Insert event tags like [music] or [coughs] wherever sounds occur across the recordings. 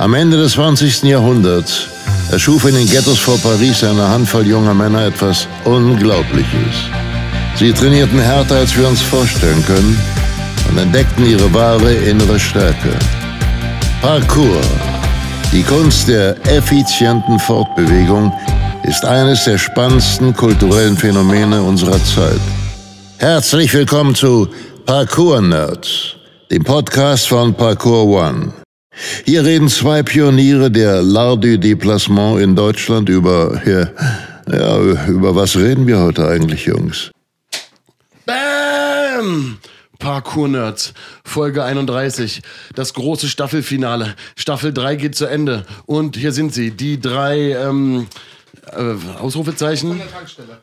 Am Ende des 20. Jahrhunderts erschuf in den Ghettos vor Paris eine Handvoll junger Männer etwas Unglaubliches. Sie trainierten härter, als wir uns vorstellen können und entdeckten ihre wahre innere Stärke. Parkour, die Kunst der effizienten Fortbewegung, ist eines der spannendsten kulturellen Phänomene unserer Zeit. Herzlich willkommen zu Parkour Nerds, dem Podcast von Parkour One. Hier reden zwei Pioniere der L'Art du Déplacement in Deutschland über, ja, ja, über was reden wir heute eigentlich, Jungs? Bam! Parkour-Nerds, Folge 31, das große Staffelfinale. Staffel 3 geht zu Ende. Und hier sind sie, die drei ähm, äh, Ausrufezeichen. Von der Tankstelle.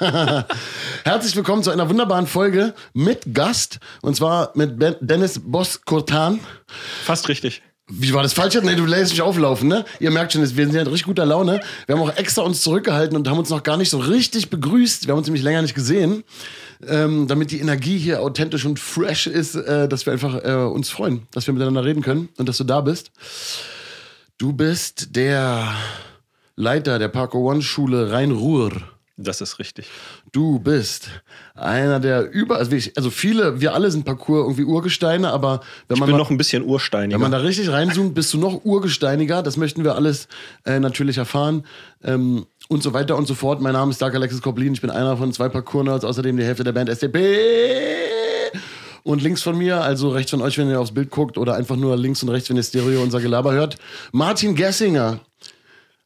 Ja. [laughs] Herzlich willkommen zu einer wunderbaren Folge mit Gast. Und zwar mit ben Dennis Boss-Kurtan. Fast richtig. Wie war das falsch? Nee, du lässt mich auflaufen, ne? Ihr merkt schon, wir sind ja in richtig guter Laune. Wir haben auch extra uns zurückgehalten und haben uns noch gar nicht so richtig begrüßt. Wir haben uns nämlich länger nicht gesehen ähm, damit die Energie hier authentisch und fresh ist, äh, dass wir einfach äh, uns freuen, dass wir miteinander reden können und dass du da bist. Du bist der Leiter der Parko One Schule Rhein-Ruhr. Das ist richtig. Du bist einer der über, also, also viele, wir alle sind Parcours irgendwie Urgesteine, aber wenn ich man bin mal, noch ein bisschen ursteiniger. Wenn man da richtig reinzoomt, bist du noch urgesteiniger. Das möchten wir alles äh, natürlich erfahren. Ähm, und so weiter und so fort. Mein Name ist Dark Alexis Koblin. Ich bin einer von zwei Parkour-Nerds, außerdem die Hälfte der Band SDP. Und links von mir, also rechts von euch, wenn ihr aufs Bild guckt, oder einfach nur links und rechts, wenn ihr Stereo unser Gelaber hört, Martin Gessinger.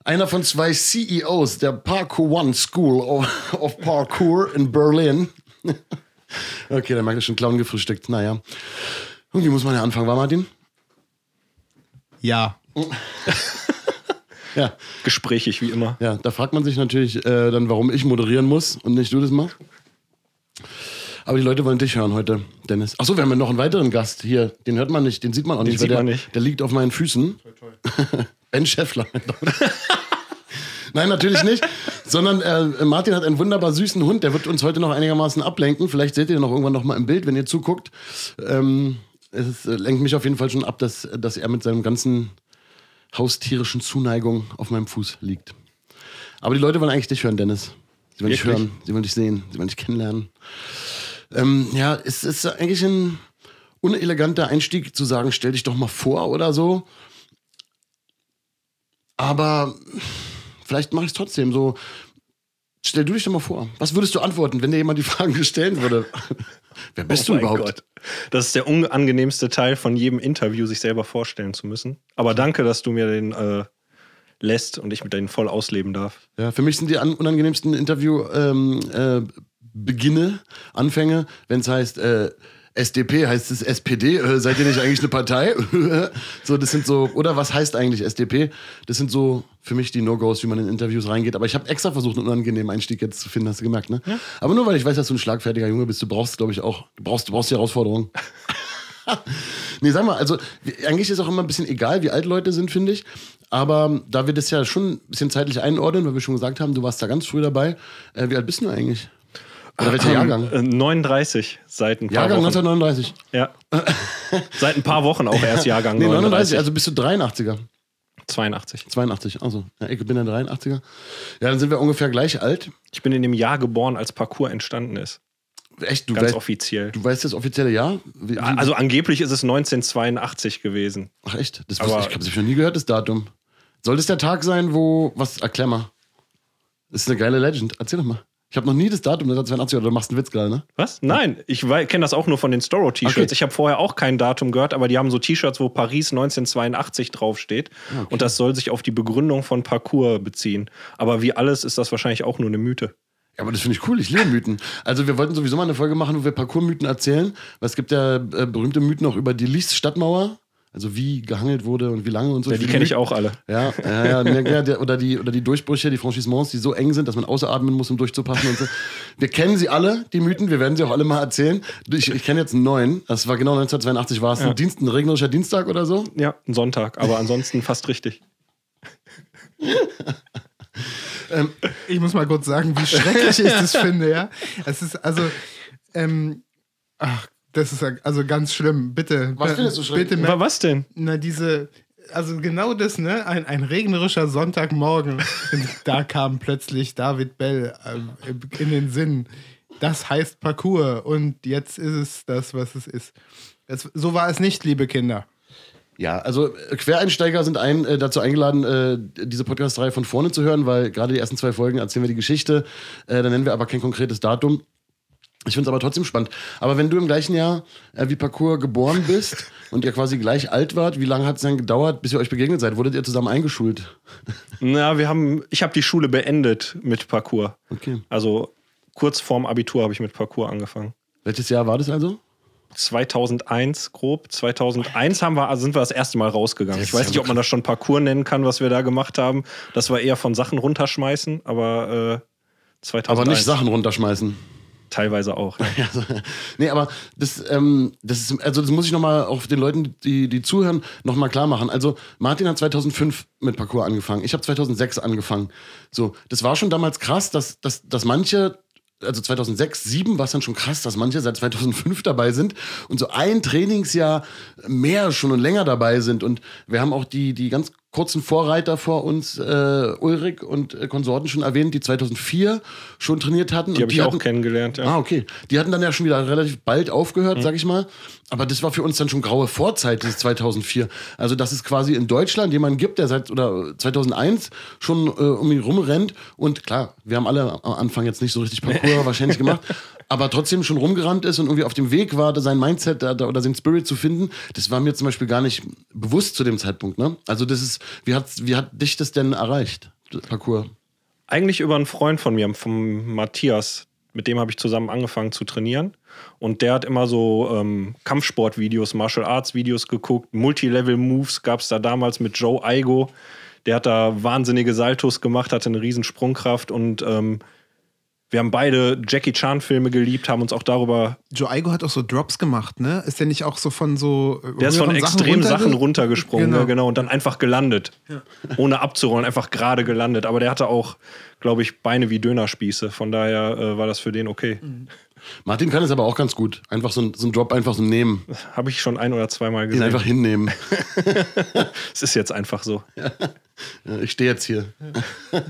Einer von zwei CEOs der Parkour One School of, of Parkour in Berlin. [laughs] okay, dann merkt ihr schon Clown gefrühstückt. Naja. Und wie muss man ja anfangen, war Martin? Ja. [laughs] Ja. Gesprächig wie immer. Ja, da fragt man sich natürlich äh, dann, warum ich moderieren muss und nicht du das machst. Aber die Leute wollen dich hören heute, Dennis. Achso, wir haben ja noch einen weiteren Gast hier. Den hört man nicht, den sieht man auch Den nicht. sieht der, man nicht. der liegt auf meinen Füßen. [laughs] ben Schäffler. Nein, natürlich nicht. [laughs] Sondern äh, Martin hat einen wunderbar süßen Hund, der wird uns heute noch einigermaßen ablenken. Vielleicht seht ihr ihn noch irgendwann noch mal im Bild, wenn ihr zuguckt. Ähm, es äh, lenkt mich auf jeden Fall schon ab, dass, dass er mit seinem ganzen haustierischen Zuneigung auf meinem Fuß liegt. Aber die Leute wollen eigentlich dich hören, Dennis. Sie wollen dich hören, sie wollen dich sehen, sie wollen dich kennenlernen. Ähm, ja, es ist eigentlich ein uneleganter Einstieg zu sagen, stell dich doch mal vor oder so. Aber vielleicht mache ich es trotzdem so. Stell du dich doch mal vor. Was würdest du antworten, wenn dir jemand die Fragen stellen würde? [laughs] Wer bist Oh du überhaupt? Gott. Das ist der unangenehmste Teil von jedem Interview, sich selber vorstellen zu müssen. Aber danke, dass du mir den äh, lässt und ich mit denen voll ausleben darf. Ja, für mich sind die an- unangenehmsten Interview-Beginne, äh, Beginne, Anfänge, wenn es heißt, äh, SDP heißt es SPD, äh, seid ihr nicht eigentlich eine Partei? [laughs] so, das sind so, oder was heißt eigentlich SDP? Das sind so für mich die No-Gos, wie man in Interviews reingeht. Aber ich habe extra versucht, einen unangenehmen Einstieg jetzt zu finden, hast du gemerkt, ne? Aber nur weil ich weiß, dass du ein schlagfertiger Junge bist, du brauchst, glaube ich, auch, du brauchst, du brauchst die Herausforderung. [laughs] Nee, sag mal, also eigentlich ist auch immer ein bisschen egal, wie alt Leute sind, finde ich. Aber da wir das ja schon ein bisschen zeitlich einordnen, weil wir schon gesagt haben, du warst da ganz früh dabei. Äh, wie alt bist du eigentlich? Oder welcher Jahrgang? Äh, 39 seit ein paar Jahrgang Wochen. 1939. Ja. [laughs] Seit ein paar Wochen auch erst Jahrgang Nee, 39, 39. also bist du 83er. 82. 82, also. Ja, ich bin der 83er. Ja, dann sind wir ungefähr gleich alt. Ich bin in dem Jahr geboren, als Parcours entstanden ist. Echt, du, Ganz weißt, offiziell. du weißt das offizielle Jahr? Wie, wie, Also angeblich ist es 1982 gewesen. ach echt? Das aber- ich, ich habe das noch nie gehört, das Datum. Soll das der Tag sein, wo. Was? Erklär mal. Das ist eine geile Legend. Erzähl doch mal. Ich habe noch nie das Datum 1982 oder du machst einen Witz gerade, ne? Was? Nein, ich kenne das auch nur von den Storo-T-Shirts. Okay. Ich habe vorher auch kein Datum gehört, aber die haben so T-Shirts, wo Paris 1982 draufsteht. Und das soll sich auf die Begründung von Parcours beziehen. Aber wie alles ist das wahrscheinlich auch nur eine Mythe. Ja, aber das finde ich cool. Ich liebe Mythen. Also wir wollten sowieso mal eine Folge machen, wo wir Parcours-Mythen erzählen. Weil es gibt ja äh, berühmte Mythen auch über die Lies-Stadtmauer. Also wie gehangelt wurde und wie lange und so. Ja, die kenne ich auch alle. Ja, ja, ja, ja, ja der, oder, die, oder die Durchbrüche, die Franchissements, die so eng sind, dass man ausatmen muss, um durchzupassen und so. Wir kennen sie alle, die Mythen, wir werden sie auch alle mal erzählen. Ich, ich kenne jetzt einen neuen, das war genau 1982, war es ein, Dienst, ein regnerischer Dienstag oder so. Ja, ein Sonntag, aber ansonsten fast richtig. Ich muss mal kurz sagen, wie schrecklich ich das [laughs] finde, ja. Es ist also, ähm, ach, das ist also ganz schlimm. Bitte. Was findest du schrecklich? Bitte, Aber was denn? na, diese, also genau das, ne? Ein, ein regnerischer Sonntagmorgen. [laughs] da kam plötzlich David Bell äh, in den Sinn. Das heißt Parcours und jetzt ist es das, was es ist. Das, so war es nicht, liebe Kinder. Ja, also äh, Quereinsteiger sind ein, äh, dazu eingeladen, äh, diese Podcast-Reihe von vorne zu hören, weil gerade die ersten zwei Folgen erzählen wir die Geschichte. Äh, dann nennen wir aber kein konkretes Datum. Ich finde es aber trotzdem spannend. Aber wenn du im gleichen Jahr äh, wie Parcours geboren bist [laughs] und ihr quasi gleich alt wart, wie lange hat es dann gedauert, bis ihr euch begegnet seid? Wurdet ihr zusammen eingeschult? [laughs] Na, wir haben, ich habe die Schule beendet mit Parcours. Okay. Also kurz vorm Abitur habe ich mit Parcours angefangen. Welches Jahr war das also? 2001 grob. 2001 haben wir, also sind wir das erste Mal rausgegangen. Ich weiß nicht, ob man das schon Parcours nennen kann, was wir da gemacht haben. Das war eher von Sachen runterschmeißen, aber äh, 2001 Aber nicht Sachen runterschmeißen. Teilweise auch. [laughs] So. nee, aber das, ähm, das ist, also das muss ich nochmal auch den Leuten, die, die zuhören, nochmal klar machen. Also Martin hat 2005 mit Parcours angefangen. Ich habe 2006 angefangen. So, das war schon damals krass, dass, dass, dass manche also 2006, 2007 war es dann schon krass, dass manche seit 2005 dabei sind und so ein Trainingsjahr mehr schon und länger dabei sind. Und wir haben auch die, die ganz kurzen Vorreiter vor uns, äh, Ulrich und äh, Konsorten schon erwähnt, die 2004 schon trainiert hatten. Die habe ich auch hatten, kennengelernt. Ja. Ah, okay. Die hatten dann ja schon wieder relativ bald aufgehört, sag ich mal. Aber das war für uns dann schon graue Vorzeit, dieses 2004. Also, dass es quasi in Deutschland jemanden gibt, der seit oder 2001 schon äh, um ihn rumrennt. Und klar, wir haben alle am Anfang jetzt nicht so richtig Parcours wahrscheinlich gemacht, [laughs] aber trotzdem schon rumgerannt ist und irgendwie auf dem Weg war, sein Mindset oder sein Spirit zu finden. Das war mir zum Beispiel gar nicht bewusst zu dem Zeitpunkt. Ne? Also, das ist, wie hat, wie hat dich das denn erreicht, das Parcours? Eigentlich über einen Freund von mir, vom Matthias. Mit dem habe ich zusammen angefangen zu trainieren. Und der hat immer so ähm, Kampfsportvideos, Martial Arts Videos geguckt. Multilevel-Moves gab es da damals mit Joe Aigo. Der hat da wahnsinnige Saltos gemacht, hatte eine riesen Sprungkraft und ähm, wir haben beide Jackie Chan-Filme geliebt, haben uns auch darüber. Joe Aigo hat auch so Drops gemacht, ne? Ist der nicht auch so von so. äh, Der ist von extremen Sachen, runterge- runtergesprungen, Genau. genau. genau, und dann einfach gelandet. Ohne abzurollen, einfach gerade gelandet. Aber der hatte auch, glaube ich, Beine wie Dönerspieße. Von daher äh, war das für den okay. Martin kann es aber auch ganz gut. Einfach so, ein- so einen Drop einfach so nehmen. Habe ich schon ein oder zweimal Ihn gesehen. einfach hinnehmen. [laughs] Es ist jetzt einfach so. [laughs] Ja, Ich stehe jetzt hier. [laughs]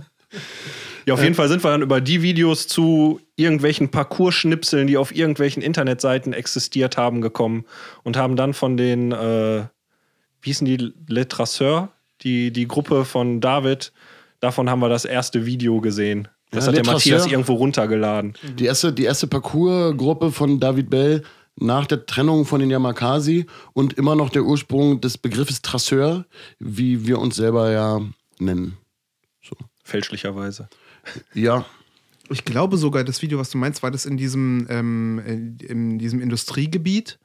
Ja, auf jeden Fall sind wir dann über die Videos zu irgendwelchen Parcours-Schnipseln, die auf irgendwelchen Internetseiten existiert haben, gekommen und haben dann von den, äh, wie hießen die, Le Traceur, die, die Gruppe von David, davon haben wir das erste Video gesehen. Das Ja, hat der Le Matthias Traceur. irgendwo runtergeladen. Die erste, die erste Parcours-Gruppe von David Bell nach der Trennung von den Yamakasi und immer noch der Ursprung des Begriffes Traceur, wie wir uns selber ja nennen. Fälschlicherweise. Ja, Ich glaube sogar, das Video, was du meinst, war das in diesem, ähm, in, in diesem Industriegebiet,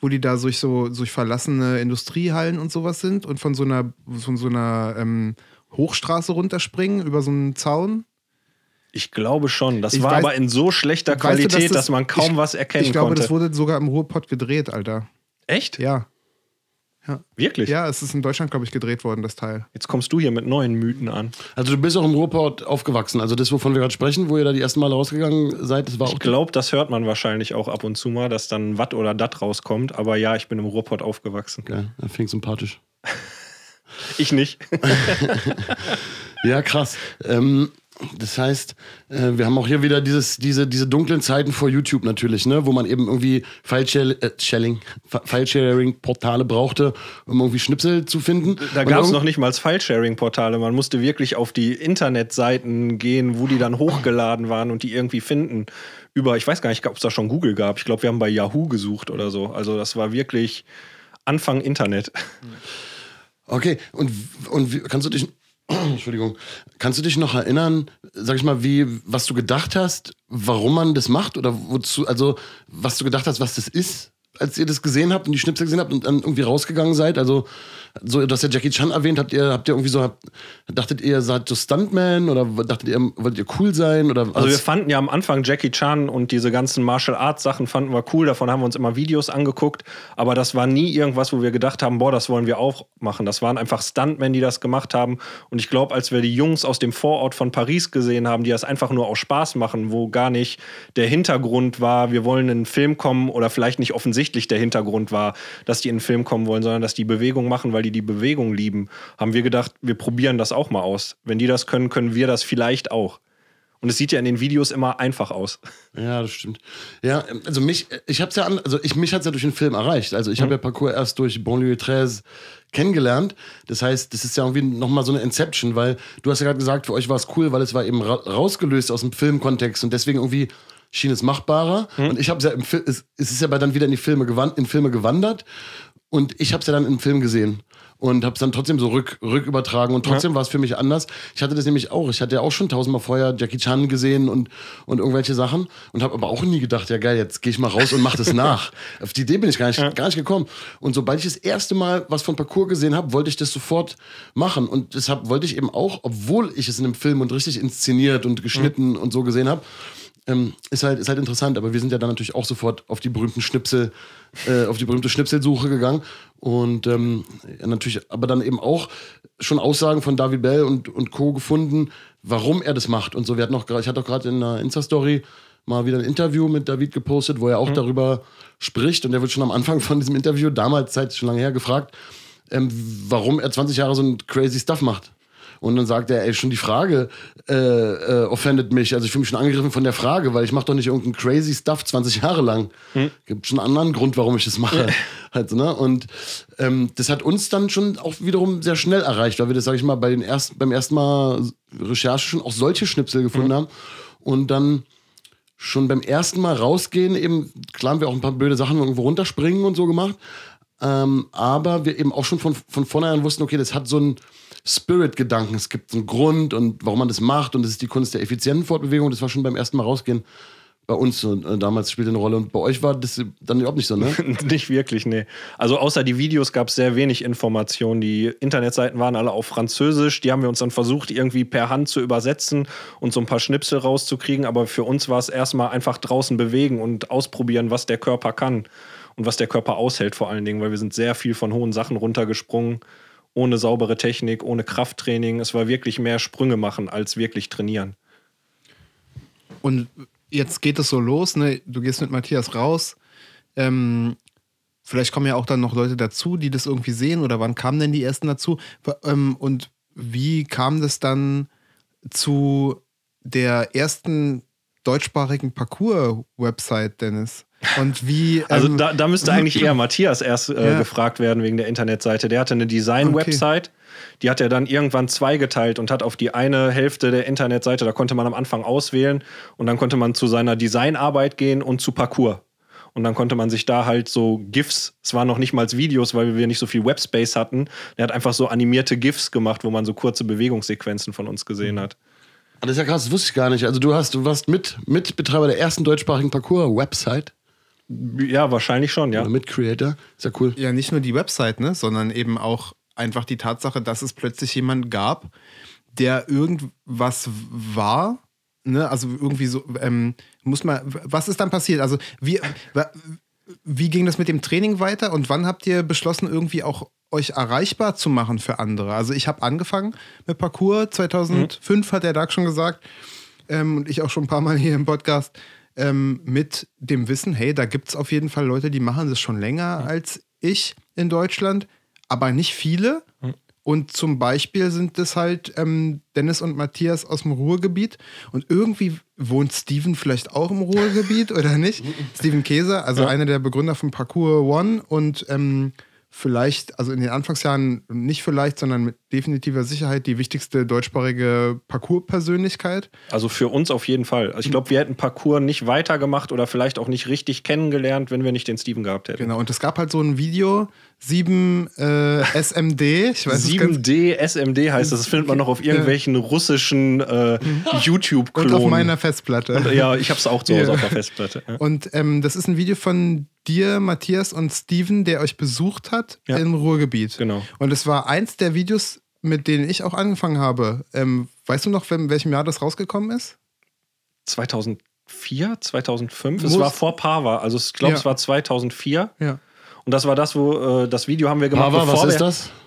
wo die da durch so durch verlassene Industriehallen und sowas sind und von so einer, von so einer ähm, Hochstraße runterspringen über so einen Zaun. Ich glaube schon. Das Ich war weiß- aber in so schlechter Weißt du, Qualität, dass dass, das- man kaum ich- was erkennen Ich glaube, konnte. das wurde sogar im Ruhrpott gedreht, Alter. Echt? Ja. Wirklich? Ja, es ist in Deutschland, glaube ich, gedreht worden, das Teil. Jetzt kommst du hier mit neuen Mythen an. also du bist auch im Ruhrport aufgewachsen. Also das, wovon wir gerade sprechen, wo ihr da die ersten Male rausgegangen seid, das war auch Ich glaube, das hört man wahrscheinlich auch ab und zu mal, dass dann Watt oder Dat rauskommt. Aber ja, ich bin im Ruhrpott aufgewachsen. geil. Das fing sympathisch. [laughs] Ich nicht. [laughs] Ja, krass. Ähm, das heißt, äh, wir haben auch hier wieder dieses, diese, diese dunklen Zeiten vor YouTube natürlich, ne, wo man eben irgendwie äh, Shelling- Fi- File-Sharing-Portale brauchte, um irgendwie Schnipsel zu finden. Da gab es noch nicht mal File-Sharing-Portale. Man musste wirklich auf die Internetseiten gehen, wo die dann hochgeladen waren und die irgendwie finden. Über, ich weiß gar nicht, ob es da schon Google gab. Ich glaube, wir haben bei Yahoo gesucht oder so. Also das war wirklich Anfang Internet. Okay, und, und wie, kannst du dich, [clears throat] Entschuldigung, kannst du dich noch erinnern, sag ich mal, wie, was du gedacht hast, warum man das macht oder wozu, also was du gedacht hast, was das ist, als ihr das gesehen habt und die Schnipsel gesehen habt und dann irgendwie rausgegangen seid? Also, so, du hast ja Jackie Chan erwähnt, habt ihr, habt ihr irgendwie so, habt, dachtet ihr, seid so Stuntman oder dachtet ihr, wollt ihr cool sein oder was? Also wir fanden ja am Anfang Jackie Chan und diese ganzen Martial Arts Sachen fanden wir cool, davon haben wir uns immer Videos angeguckt, aber das war nie irgendwas, wo wir gedacht haben, boah, das wollen wir auch machen. Das waren einfach Stuntmen, die das gemacht haben und ich glaube, als wir die Jungs aus dem Vorort von Paris gesehen haben, die das einfach nur aus Spaß machen, wo gar nicht der Hintergrund war, wir wollen in einen Film kommen oder vielleicht nicht offensichtlich offensichtlich der Hintergrund war, dass die in den Film kommen wollen, sondern dass die Bewegung machen, weil die die Bewegung lieben, haben wir gedacht, wir probieren das auch mal aus. Wenn die das können, können wir das vielleicht auch. Und es sieht ja in den Videos immer einfach aus. Ja, das stimmt. Ja, also mich, ich hab's ja an, also ich, mich hat's ja durch den Film erreicht. Also ich habe ja Parcours erst durch Bonlieu 13 kennengelernt. Das heißt, das ist ja irgendwie nochmal so eine Inception, weil du hast ja gerade gesagt, für euch war es cool, weil es war eben ra rausgelöst aus dem Filmkontext und deswegen irgendwie schien es machbarer. Und ich habe ja im Film, es, es ist ja aber dann wieder in die Filme gewand, in Filme gewandert und ich habe es ja dann im Film gesehen und habe es dann trotzdem so rück, rückübertragen und trotzdem war es für mich anders. Ich hatte das nämlich auch. Ich hatte ja auch schon tausendmal vorher Jackie Chan gesehen und, und irgendwelche Sachen und habe aber auch nie gedacht, ja geil, jetzt gehe ich mal raus und mache das [laughs] nach. Auf die Idee bin ich gar nicht, gar nicht gekommen. Und sobald ich das erste Mal was von Parcours gesehen habe, wollte ich das sofort machen und deshalb wollte ich eben auch, obwohl ich es in einem Film und richtig inszeniert und geschnitten und so gesehen habe, ähm, ist, halt, ist halt interessant, aber wir sind ja dann natürlich auch sofort auf die berühmten Schnipsel, äh, auf die berühmte Schnipselsuche gegangen. Und ähm, natürlich, aber dann eben auch schon Aussagen von David Bell und, und Co. gefunden, warum er das macht. Und so, wir hatten noch, ich hatte auch gerade in einer Insta-Story mal wieder ein Interview mit David gepostet, wo er auch darüber spricht. Und er wird schon am Anfang von diesem Interview, damals, Zeit schon lange her, gefragt, ähm, warum er 20 Jahre so ein crazy Stuff macht. Und dann sagt er, ey, schon die Frage äh, äh, offendet mich. Also ich fühle mich schon angegriffen von der Frage, weil ich mache doch nicht irgendeinen crazy Stuff 20 Jahre lang. Gibt schon einen anderen Grund, warum ich das mache. [laughs] halt, so, ne? Und ähm, das hat uns dann schon auch wiederum sehr schnell erreicht, weil wir das, sage ich mal, bei den ersten, beim ersten Mal Recherche schon auch solche Schnipsel gefunden haben. Und dann schon beim ersten Mal rausgehen, eben, klar haben wir auch ein paar blöde Sachen irgendwo runterspringen und so gemacht. Ähm, aber wir eben auch schon von, von vornherein wussten, okay, das hat so einen Spirit-Gedanken. Es gibt einen Grund und warum man das macht und das ist die Kunst der effizienten Fortbewegung. Das war schon beim ersten Mal rausgehen bei uns äh, damals spielte eine Rolle und bei euch war das dann überhaupt nicht so, ne? [laughs] nicht wirklich, nee. Also außer die Videos gab es sehr wenig Informationen. Die Internetseiten waren alle auf Französisch. Die haben wir uns dann versucht, irgendwie per Hand zu übersetzen und so ein paar Schnipsel rauszukriegen. Aber für uns war es erstmal einfach draußen bewegen und ausprobieren, was der Körper kann und was der Körper aushält vor allen Dingen, weil wir sind sehr viel von hohen Sachen runtergesprungen, ohne saubere Technik, ohne Krafttraining. Es war wirklich mehr Sprünge machen als wirklich trainieren. Und jetzt geht es so los, ne? Du gehst mit Matthias raus. Ähm, vielleicht kommen ja auch dann noch Leute dazu, die das irgendwie sehen. Oder wann kamen denn die ersten dazu? Ähm, und wie kam das dann zu der ersten deutschsprachigen Parcours-Website, Dennis? Und wie. Also ähm, da, da müsste eigentlich eher [clears throat] Matthias erst äh, Ja. gefragt werden wegen der Internetseite. Der hatte eine Design-Website. Die hat er dann irgendwann zweigeteilt und hat auf die eine Hälfte der Internetseite, da konnte man am Anfang auswählen und dann konnte man zu seiner Designarbeit gehen und zu Parcours. Und dann konnte man sich da halt so GIFs, es waren noch nicht mal Videos, weil wir nicht so viel Webspace hatten. Er hat einfach so animierte GIFs gemacht, wo man so kurze Bewegungssequenzen von uns gesehen hat. Ah, Das ist ja krass, das wusste ich gar nicht. Also du hast, du warst mit, Mitbetreiber der ersten deutschsprachigen Parcours-Website. Ja, wahrscheinlich schon, ja. Oder Mitcreator. Ist ja cool. ja nicht nur die Website, ne, sondern eben auch einfach die Tatsache, dass es plötzlich jemanden gab, der irgendwas war. Ne, also irgendwie so, ähm, muss man, was ist dann passiert? Also, wie, wie ging das mit dem Training weiter und wann habt ihr beschlossen, irgendwie auch euch erreichbar zu machen für andere? Also, ich habe angefangen mit Parcours 2005, hat der Doug schon gesagt, ähm, und ich auch schon ein paar Mal hier im Podcast, ähm, mit dem Wissen, hey, da gibt es auf jeden Fall Leute, die machen das schon länger als ich in Deutschland, aber nicht viele. Und zum Beispiel sind das halt ähm, Dennis und Matthias aus dem Ruhrgebiet. Und irgendwie wohnt Steven vielleicht auch im Ruhrgebiet oder nicht? [laughs] Steven Käser, also einer der Begründer von Parkour One und ähm, vielleicht, also in den Anfangsjahren nicht vielleicht, sondern mit definitiver Sicherheit die wichtigste deutschsprachige Parcours-Persönlichkeit. Also für uns auf jeden Fall. Also ich glaube, wir hätten Parcours nicht weitergemacht oder vielleicht auch nicht richtig kennengelernt, wenn wir nicht den Steven gehabt hätten. Genau, und es gab halt so ein Video, 7 äh, SMD, ich weiß es ganz 7D SMD heißt das. Das findet man noch auf irgendwelchen russischen äh, YouTube-Klonen. und auf meiner Festplatte. ja, ich habe es auch zu Hause auf der Festplatte. Ja. Und ähm, das ist ein Video von dir, Matthias und Steven, der euch besucht hat Ja. im Ruhrgebiet. Genau. Und es war eins der Videos, mit denen ich auch angefangen habe. Ähm, weißt du noch, in welchem Jahr das rausgekommen ist? 2004, 2005? Es Muss- war vor Pava. Also ich glaube, Ja. es war 2004. Ja. Und das war das, wo äh, das Video haben wir gemacht. Pava, was ist das? [laughs]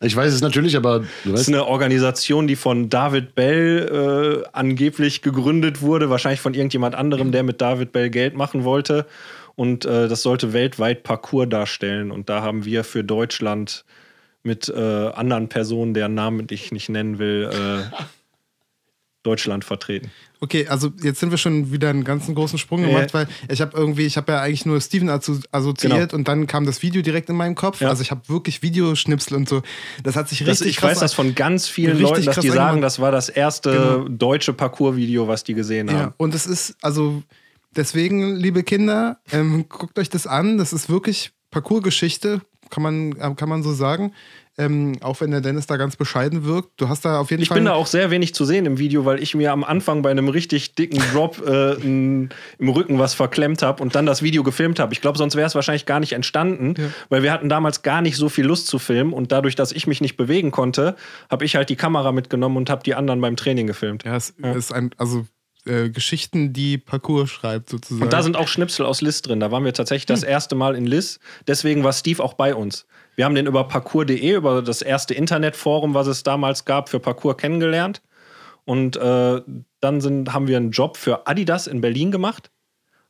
Ich weiß es natürlich, aber Das ist eine Organisation, die von David Bell äh, angeblich gegründet wurde, wahrscheinlich von irgendjemand anderem, der mit David Bell Geld machen wollte. und äh, das sollte weltweit Parcours darstellen. Und da haben wir für Deutschland mit äh, anderen Personen, deren Namen ich nicht nennen will, äh, Deutschland vertreten. Okay, also jetzt sind wir schon wieder einen ganzen großen Sprung gemacht, Äh. weil ich habe irgendwie, ich habe ja eigentlich nur Steven assozi- assoziiert Genau. und dann kam das Video direkt in meinem Kopf. Ja. Also ich habe wirklich Videoschnipsel und so. Das hat sich Das, richtig ich krass weiß das von ganz vielen richtig Leuten, dass die sagen, das war das erste Genau. deutsche Parcours-Video, was die gesehen Ja, haben. und es ist, also deswegen, liebe Kinder, ähm, guckt euch das an. Das ist wirklich Parcours-Geschichte, kann man, kann man so sagen. Ähm, auch wenn der Dennis da ganz bescheiden wirkt. Du hast da auf jeden Ich Fall. bin da auch sehr wenig zu sehen im Video, weil ich mir am Anfang bei einem richtig dicken Drop äh, n- im Rücken was verklemmt habe und dann das Video gefilmt habe. Ich glaube, sonst wäre es wahrscheinlich gar nicht entstanden, Ja. weil wir hatten damals gar nicht so viel Lust zu filmen und dadurch, dass ich mich nicht bewegen konnte, habe ich halt die Kamera mitgenommen und habe die anderen beim Training gefilmt. ja, es ist ein, also äh, Geschichten, die Parcours schreibt, sozusagen. Und da sind auch Schnipsel aus Liz drin. Da waren wir tatsächlich das erste Mal in Liz. Deswegen war Steve auch bei uns. Wir haben den über parcours.de, über das erste Internetforum, was es damals gab, für Parcours kennengelernt. Und äh, dann sind, haben wir einen Job für Adidas in Berlin gemacht,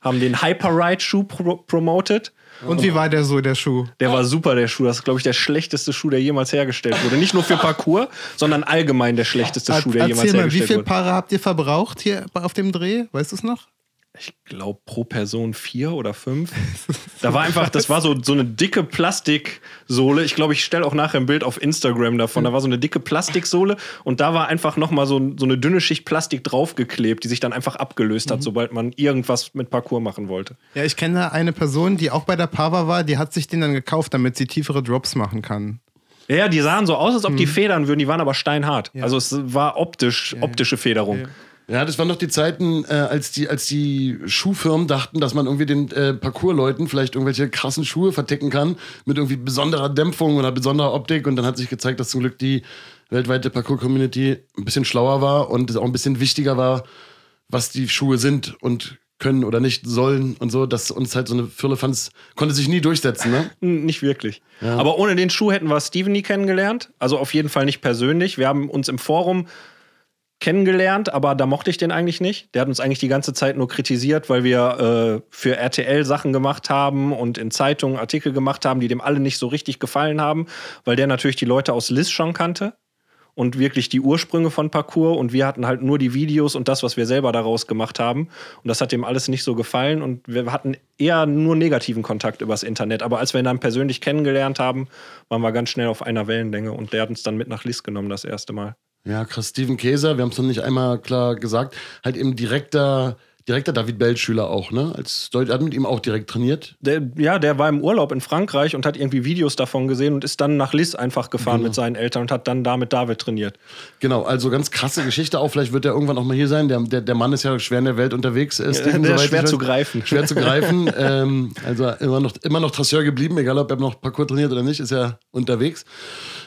haben den Hyperride-Schuh pro promoted. Und wie war der so, der Schuh? Der war super, der Schuh. Das ist, glaube ich, der schlechteste Schuh, der jemals hergestellt wurde. Nicht nur für Parcours, sondern allgemein der schlechteste Schuh, der jemals Erzähl mal, wie hergestellt viele wurde. Paare habt ihr verbraucht hier auf dem Dreh? Weißt du es noch? Ich glaube, pro Person vier oder fünf. Da war einfach, das war so, so eine dicke Plastiksohle. Ich glaube, ich stelle auch nachher ein Bild auf Instagram davon. Da war so eine dicke Plastiksohle und da war einfach nochmal so, so eine dünne Schicht Plastik draufgeklebt, die sich dann einfach abgelöst hat, sobald man irgendwas mit Parcours machen wollte. Ja, ich kenne eine Person, die auch bei der Pava war, die hat sich den dann gekauft, damit sie tiefere Drops machen kann. Ja, ja, die sahen so aus, als ob die federn würden, die waren aber steinhart. Also es war optisch, optische Federung. Ja, das waren noch die Zeiten, äh, als, die, als die Schuhfirmen dachten, dass man irgendwie den äh, Parcours-Leuten vielleicht irgendwelche krassen Schuhe verticken kann mit irgendwie besonderer Dämpfung oder besonderer Optik. Und dann hat sich gezeigt, dass zum Glück die weltweite Parcours-Community ein bisschen schlauer war und es auch ein bisschen wichtiger war, was die Schuhe sind und können oder nicht sollen und so, dass uns halt so eine Firlefanz konnte sich nie durchsetzen, ne? [laughs] Nicht wirklich. Aber ohne den Schuh hätten wir Steven nie kennengelernt. Also auf jeden Fall nicht persönlich. Wir haben uns im Forum kennengelernt, aber da mochte ich den eigentlich nicht. Der hat uns eigentlich die ganze Zeit nur kritisiert, weil wir äh, für RTL Sachen gemacht haben und in Zeitungen Artikel gemacht haben, die dem alle nicht so richtig gefallen haben, weil der natürlich die Leute aus Liz schon kannte und wirklich die Ursprünge von Parcours und wir hatten halt nur die Videos und das, was wir selber daraus gemacht haben. Und das hat dem alles nicht so gefallen und wir hatten eher nur negativen Kontakt übers Internet. Aber als wir ihn dann persönlich kennengelernt haben, waren wir ganz schnell auf einer Wellenlänge und der hat uns dann mit nach Liz genommen das erste Mal. Ja, krass. Steven Käser, wir haben es noch nicht einmal klar gesagt, halt eben direkter, direkter David Bell-Schüler auch, ne? Als Deut hat mit ihm auch direkt trainiert. Der, ja, der war im Urlaub in Frankreich und hat irgendwie Videos davon gesehen und ist dann nach Liz einfach gefahren mit seinen Eltern und hat dann da mit David trainiert. Genau, also ganz krasse Geschichte auch. Vielleicht wird er irgendwann auch mal hier sein. Der, der, der Mann ist ja schwer in der Welt unterwegs. Äh, Steven, der ist schwer zu greifen. Schwer zu greifen. [laughs] ähm, also immer noch, immer noch Trasseur geblieben, egal ob er noch Parcours trainiert oder nicht, ist er unterwegs.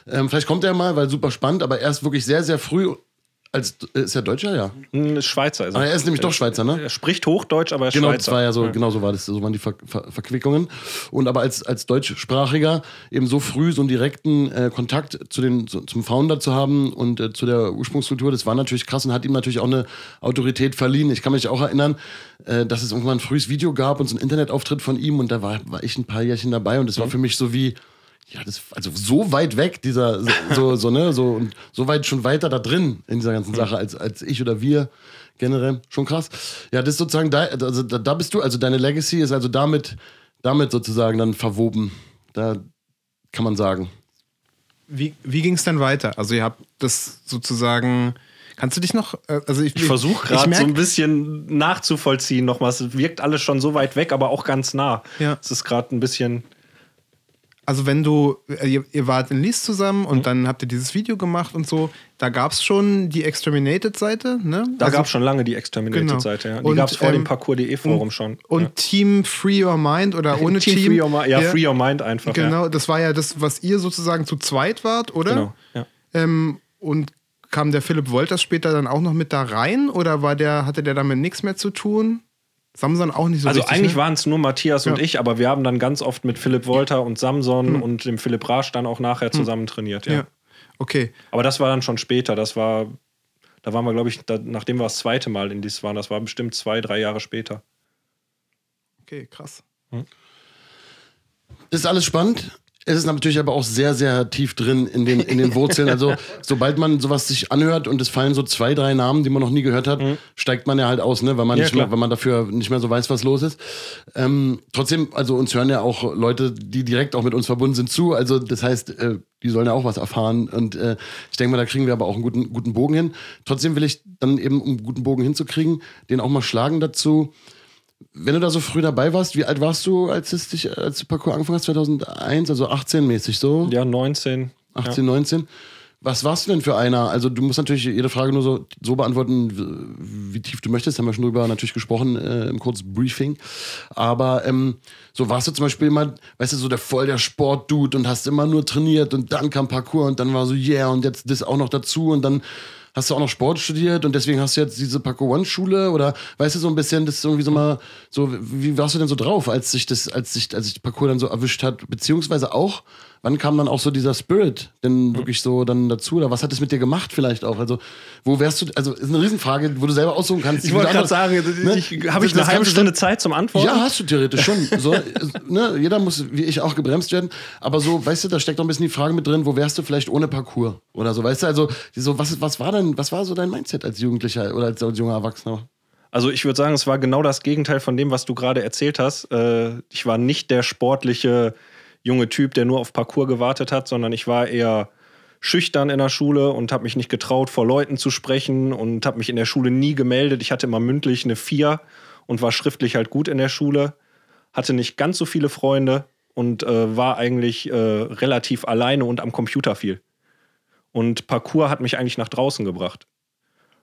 Ähm, vielleicht kommt er mal, weil super spannend, aber er ist wirklich sehr, sehr früh. Als, äh, ist er Deutscher? Ja. Ein Schweizer. Also. Aber er ist nämlich doch Schweizer, ne? Er spricht Hochdeutsch, aber er ist Genau, Schweizer. das war ja so, genau so war das, so waren die Ver Ver Verquickungen. Und aber als, als Deutschsprachiger eben so früh so einen direkten äh, Kontakt zu den, zu, zum Founder zu haben und äh, zu der Ursprungskultur, das war natürlich krass und hat ihm natürlich auch eine Autorität verliehen. Ich kann mich auch erinnern, äh, dass es irgendwann ein frühes Video gab und so ein Internetauftritt von ihm und da war, war ich ein paar Jährchen dabei und das war für mich so wie, ja, das, also so weit weg, dieser, so, so, so, ne, so, und so weit schon weiter da drin in dieser ganzen Sache als, als ich oder wir generell. Schon krass. Ja, das ist sozusagen, da, also da, da bist du, also deine Legacy ist also damit, damit sozusagen dann verwoben. Da kann man sagen. Wie, wie ging es denn weiter? Also ihr habt das sozusagen. Kannst du dich noch? äh, Also ich, Ich versuche gerade so ein bisschen nachzuvollziehen nochmal. Es wirkt alles schon so weit weg, aber auch ganz nah. Ja. Es ist gerade ein bisschen. Also wenn du, äh, ihr, ihr wart in Lies zusammen Mhm. und dann habt ihr dieses Video gemacht und so, da gab es schon die Exterminated-Seite, ne? Da Also- gab es schon lange die Exterminated-Seite. Ja. Die gab es vor dem ähm, Parcours.de-Forum schon. Und ja. Team Free Your Mind oder [laughs] ohne Team, Team. Free Your Mind. Ja, Free Your Mind einfach. Genau, Ja. das war ja das, was ihr sozusagen zu zweit wart, oder? Genau. Ja. Ähm, und kam der Philipp Wolters später dann auch noch mit da rein oder war der, hatte der damit nichts mehr zu tun? Samson auch nicht so Also richtig, eigentlich ne? waren es nur Matthias und Ja. ich, aber wir haben dann ganz oft mit Philipp Wolter und Samson und dem Philipp Rasch dann auch nachher zusammen trainiert. Ja. Ja. Okay. Aber das war dann schon später. Das war, da waren wir, glaube ich, da, nachdem wir das zweite Mal in dies waren, das war bestimmt zwei, drei Jahre später. Okay, krass. Ist alles spannend. Es ist natürlich aber auch sehr, sehr tief drin in den, in den Wurzeln. Also, [laughs] sobald man sowas sich anhört und es fallen so zwei, drei Namen, die man noch nie gehört hat, steigt man ja halt aus, ne? weil, man Ja, nicht mehr, weil man dafür nicht mehr so weiß, was los ist. Ähm, trotzdem, also uns hören ja auch Leute, die direkt auch mit uns verbunden sind, zu. Also, das heißt, äh, die sollen ja auch was erfahren. Und äh, ich denke mal, da kriegen wir aber auch einen guten, guten Bogen hin. Trotzdem will ich dann eben, um einen guten Bogen hinzukriegen, den auch mal schlagen dazu. Wenn du da so früh dabei warst, wie alt warst du, als, es dich, als du Parcours angefangen hast? 2001, also 18 mäßig so? Ja, 19. 18, 19. Was warst du denn für einer? Also du musst natürlich jede Frage nur so, so beantworten, wie, wie tief du möchtest. Haben wir schon drüber natürlich gesprochen äh, im Kurzbriefing. Aber ähm, so warst du zum Beispiel immer, weißt du, so der voll der Sportdude und hast immer nur trainiert und dann kam Parcours und dann war so, yeah, und jetzt das auch noch dazu und dann hast du auch noch Sport studiert und deswegen hast du jetzt diese Parcours One Schule oder weißt du so ein bisschen, das ist irgendwie so mal so, wie warst du denn so drauf, als sich das, als sich, als sich Parcours dann so erwischt hat, beziehungsweise auch, wann kam dann auch so dieser Spirit denn wirklich so dann dazu oder was hat es mit dir gemacht vielleicht auch? Also wo wärst du, also ist eine Riesenfrage, wo du selber aussuchen kannst. Ich wollte gerade sagen, ne? habe ich eine halbe Stunde Zeit zum Antworten? ja, hast du theoretisch schon. So, [laughs] ne, jeder muss, wie ich auch, gebremst werden. Aber so, weißt du, da steckt noch ein bisschen die Frage mit drin, wo wärst du vielleicht ohne Parcours? Oder so, weißt du, also, so, was, was war denn, was war so dein Mindset als Jugendlicher oder als, als junger Erwachsener? Also ich würde sagen, es war genau das Gegenteil von dem, was du gerade erzählt hast. Äh, ich war nicht der sportliche junge Typ, der nur auf Parcours gewartet hat, sondern ich war eher schüchtern in der Schule und habe mich nicht getraut, vor Leuten zu sprechen und habe mich in der Schule nie gemeldet. Ich hatte immer mündlich eine 4 und war schriftlich halt gut in der Schule, hatte nicht ganz so viele Freunde und äh, war eigentlich äh, relativ alleine und am Computer viel. Und Parcours hat mich eigentlich nach draußen gebracht.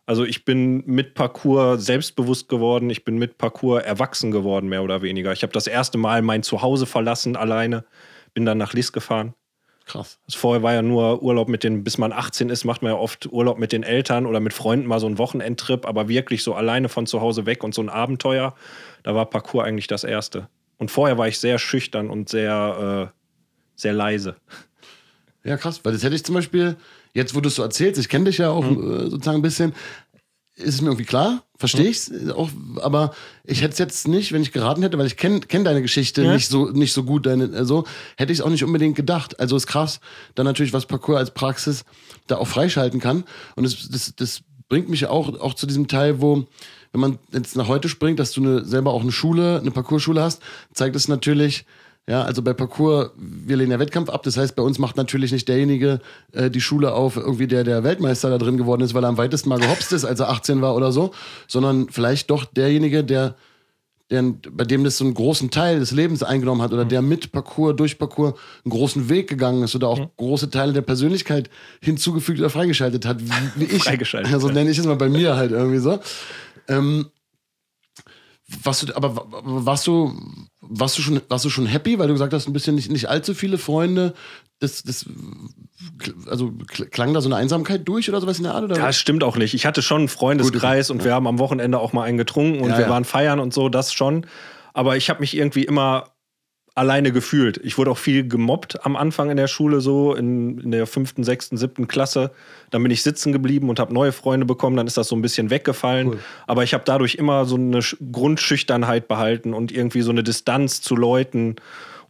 Also ich bin mit Parcours selbstbewusst geworden, ich bin mit Parcours erwachsen geworden, mehr oder weniger. Ich habe das erste Mal mein Zuhause verlassen alleine, bin dann nach Lis gefahren. Krass. Also vorher war ja nur Urlaub mit den, bis man 18 ist, macht man ja oft Urlaub mit den Eltern oder mit Freunden mal so einen Wochenendtrip, aber wirklich so alleine von zu Hause weg und so ein Abenteuer, da war Parcours eigentlich das Erste. Und vorher war ich sehr schüchtern und sehr, äh, sehr leise. Ja, krass. Weil das hätte ich zum Beispiel, jetzt wo du es so erzählst, ich kenne dich ja auch äh, sozusagen ein bisschen, ist es mir irgendwie klar, verstehe ich's auch, aber ich hätte es jetzt nicht, wenn ich geraten hätte, weil ich kenne kenn deine Geschichte Ja. nicht so nicht so gut, deine, also hätte ich es auch nicht unbedingt gedacht. Also ist krass, dann natürlich was Parcours als Praxis da auch freischalten kann und das, das, das bringt mich auch auch zu diesem Teil, wo wenn man jetzt nach heute springt, dass du eine, selber auch eine Schule, eine Parcours-Schule hast, zeigt es natürlich, ja, also bei Parcours, wir lehnen ja Wettkampf ab. Das heißt, bei uns macht natürlich nicht derjenige äh, die Schule auf, irgendwie der der Weltmeister da drin geworden ist, weil er am weitesten mal gehopst ist, als er 18 war oder so, sondern vielleicht doch derjenige, der, der bei dem das so einen großen Teil des Lebens eingenommen hat oder der mit Parcours, durch Parcours einen großen Weg gegangen ist oder auch große Teile der Persönlichkeit hinzugefügt oder freigeschaltet hat, wie, wie ich. [laughs] Freigeschaltet, Also nenne ich es mal bei mir halt irgendwie so. Ähm, warst du, aber wa- wa- warst du, warst du schon, warst du schon happy, weil du gesagt hast, ein bisschen nicht, nicht allzu viele Freunde. Das, das, also kl- klang da so eine Einsamkeit durch oder sowas in der Art? Oder? Ja, das stimmt auch nicht. Ich hatte schon einen Freundeskreis und wir haben am Wochenende auch mal einen getrunken und Ja, wir ja. waren feiern und so, das schon. Aber ich habe mich irgendwie immer alleine gefühlt. Ich wurde auch viel gemobbt am Anfang in der Schule, so in, in der fünften, sechsten, siebten Klasse. Dann bin ich sitzen geblieben und habe neue Freunde bekommen. Dann ist das so ein bisschen weggefallen. Aber ich habe dadurch immer so eine Sch- Grundschüchternheit behalten und irgendwie so eine Distanz zu Leuten.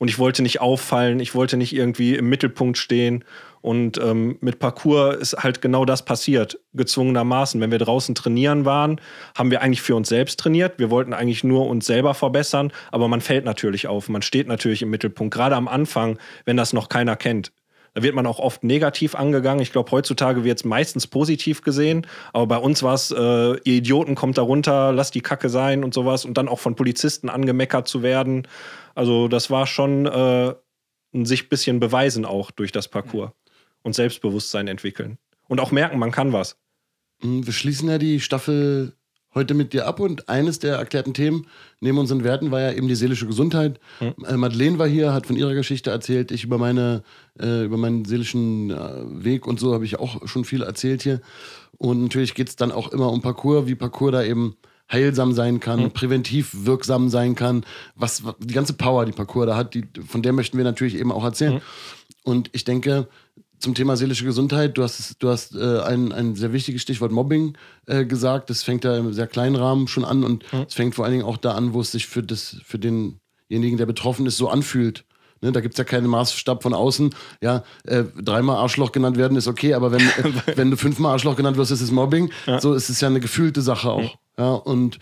Und ich wollte nicht auffallen, ich wollte nicht irgendwie im Mittelpunkt stehen. Und ähm, mit Parcours ist halt genau das passiert, gezwungenermaßen. Wenn wir draußen trainieren waren, haben wir eigentlich für uns selbst trainiert. Wir wollten eigentlich nur uns selber verbessern, aber man fällt natürlich auf, man steht natürlich im Mittelpunkt, gerade am Anfang, wenn das noch keiner kennt. Da wird man auch oft negativ angegangen. Ich glaube, heutzutage wird es meistens positiv gesehen. Aber bei uns war es, äh, ihr Idioten kommt da runter, lasst die Kacke sein und sowas. Und dann auch von Polizisten angemeckert zu werden. Also das war schon äh, ein sich bisschen beweisen auch durch das Parcours. Und Selbstbewusstsein entwickeln. Und auch merken, man kann was. Mm, Wir schließen ja die Staffel heute mit dir ab und eines der erklärten Themen neben unseren Werten war ja eben die seelische Gesundheit. Äh, Madeleine war hier, hat von ihrer Geschichte erzählt. Ich über meine, äh, über meinen seelischen äh, Weg und so habe ich auch schon viel erzählt hier. Und natürlich geht es dann auch immer um Parcours, wie Parcours da eben heilsam sein kann, präventiv wirksam sein kann, was die ganze Power, die Parcours da hat, die, von der möchten wir natürlich eben auch erzählen. Und ich denke, zum Thema seelische Gesundheit, du hast, du hast äh, ein, ein sehr wichtiges Stichwort Mobbing äh, gesagt. Das fängt ja im sehr kleinen Rahmen schon an und es fängt vor allen Dingen auch da an, wo es sich für, das, für demjenigen, der betroffen ist, so anfühlt. Ne, da gibt es ja keinen Maßstab von außen. Ja, äh, dreimal Arschloch genannt werden ist okay, aber wenn, [laughs] wenn du fünfmal Arschloch genannt wirst, ist es Mobbing. Ja. So ist es ja eine gefühlte Sache auch. Ja, und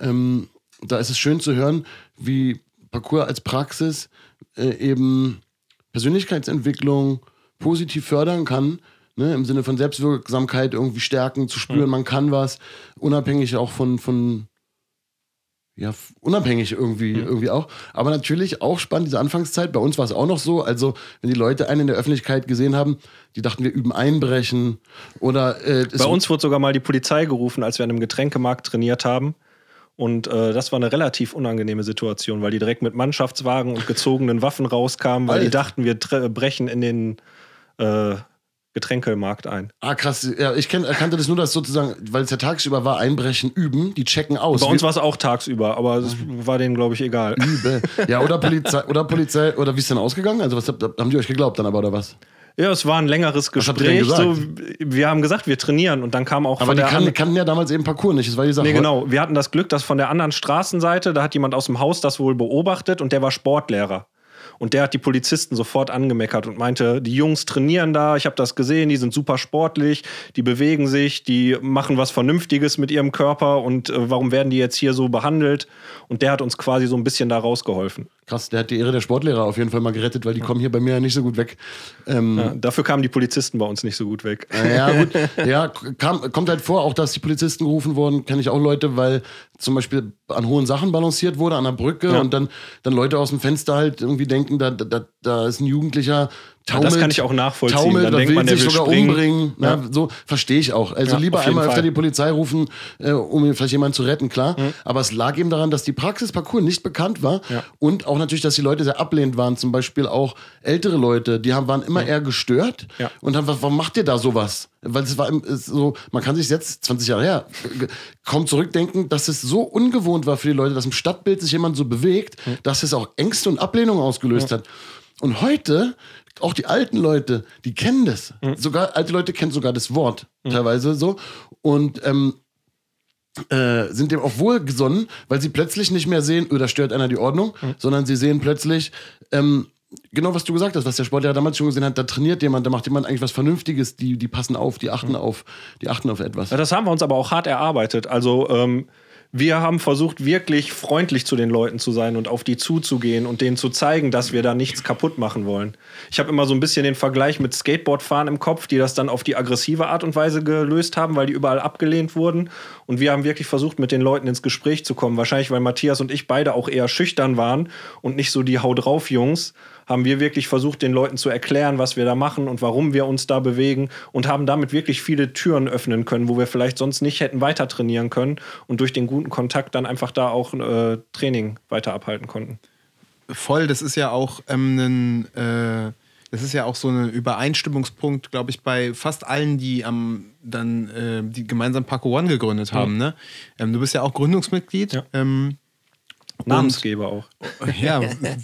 ähm, da ist es schön zu hören, wie Parcours als Praxis äh, eben Persönlichkeitsentwicklung positiv fördern kann, ne, im Sinne von Selbstwirksamkeit irgendwie stärken, zu spüren, mhm. man kann was, unabhängig auch von, von ja, unabhängig irgendwie, mhm. irgendwie auch. Aber natürlich auch spannend, diese Anfangszeit. Bei uns war es auch noch so. Also, wenn die Leute einen in der Öffentlichkeit gesehen haben, die dachten, wir üben Einbrechen. Oder, äh, Bei uns wurde sogar mal die Polizei gerufen, als wir an einem Getränkemarkt trainiert haben. Und äh, das war eine relativ unangenehme Situation, weil die direkt mit Mannschaftswagen und gezogenen Waffen rauskamen, weil Alter. die dachten, wir brechen in den äh, Getränkemarkt ein. Ah, krass. Ja, ich kenn, kannte das nur, dass sozusagen, weil es ja tagsüber war, einbrechen, üben, die checken aus. Bei uns war es auch tagsüber, aber es war denen, glaube ich, egal. Übel. Ja, oder Polizei, oder Polizei, oder wie ist denn ausgegangen? Also, was haben die euch geglaubt dann aber, oder was? Ja, es war ein längeres Gespräch. So, wir haben gesagt, wir trainieren und dann kam auch Aber die der kann, kannten ja damals eben Parcours nicht. Das war die Sache. Nee, genau. Wir hatten das Glück, dass von der anderen Straßenseite, da hat jemand aus dem Haus das wohl beobachtet und der war Sportlehrer. Und der hat die Polizisten sofort angemeckert und meinte, die Jungs trainieren da, ich habe das gesehen, die sind super sportlich, die bewegen sich, die machen was Vernünftiges mit ihrem Körper und äh, warum werden die jetzt hier so behandelt? Und der hat uns quasi so ein bisschen da rausgeholfen. Krass, der hat die Ehre der Sportlehrer auf jeden Fall mal gerettet, weil die kommen hier bei mir ja nicht so gut weg. Ähm, ja, dafür kamen die Polizisten bei uns nicht so gut weg. Ja, gut. [laughs] Ja, kam, kommt halt vor, auch dass die Polizisten gerufen wurden, kenne ich auch Leute, weil zum Beispiel an hohen Sachen balanciert wurde, an der Brücke ja. und dann, dann Leute aus dem Fenster halt irgendwie denken, da, da, da ist ein Jugendlicher, taumelt, ja, das kann ich auch nachvollziehen. Taumelt, dann denkt man, der sich sogar springen. umbringen. Ja. Na, so verstehe ich auch. Also ja, lieber einmal öfter die Polizei rufen, äh, um vielleicht jemanden zu retten, klar. Mhm. Aber es lag eben daran, dass die Praxisparcours nicht bekannt war und auch natürlich, dass die Leute sehr ablehnend waren. Zum Beispiel auch ältere Leute, die haben, waren immer eher gestört und haben, warum macht ihr da sowas? Weil es war so, man kann sich jetzt, 20 Jahre her, kaum zurückdenken, dass es so ungewohnt war für die Leute, dass im Stadtbild sich jemand so bewegt, mhm. dass es auch Ängste und Ablehnung ausgelöst hat. Und heute auch die alten Leute, die kennen das. Mhm. Sogar alte Leute kennen sogar das Wort mhm. teilweise so und ähm, äh, sind dem auch wohlgesonnen, weil sie plötzlich nicht mehr sehen, oh, da stört einer die Ordnung, mhm. sondern sie sehen plötzlich ähm, genau was du gesagt hast, was der Sportlehrer damals schon gesehen hat, da trainiert jemand, da macht jemand eigentlich was Vernünftiges, die, die passen auf, die achten mhm. auf, die achten auf etwas. Ja, das haben wir uns aber auch hart erarbeitet. Also ähm, wir haben versucht, wirklich freundlich zu den Leuten zu sein und auf die zuzugehen und denen zu zeigen, dass wir da nichts kaputt machen wollen. Ich habe immer so ein bisschen den Vergleich mit Skateboardfahren im Kopf, die das dann auf die aggressive Art und Weise gelöst haben, weil die überall abgelehnt wurden. Und wir haben wirklich versucht, mit den Leuten ins Gespräch zu kommen. Wahrscheinlich, weil Matthias und ich beide auch eher schüchtern waren und nicht so die Hau drauf Jungs haben wir wirklich versucht, den Leuten zu erklären, was wir da machen und warum wir uns da bewegen und haben damit wirklich viele Türen öffnen können, wo wir vielleicht sonst nicht hätten weiter trainieren können und durch den guten Kontakt dann einfach da auch äh, Training weiter abhalten konnten. Voll, das ist ja auch ähm, ein. Äh das ist ja auch so ein Übereinstimmungspunkt, glaube ich, bei fast allen, die am dann äh, die gemeinsam Paco One gegründet haben. Ja. Ne? Ähm, du bist ja auch Gründungsmitglied. Ja. Ähm, Namensgeber auch. Ja,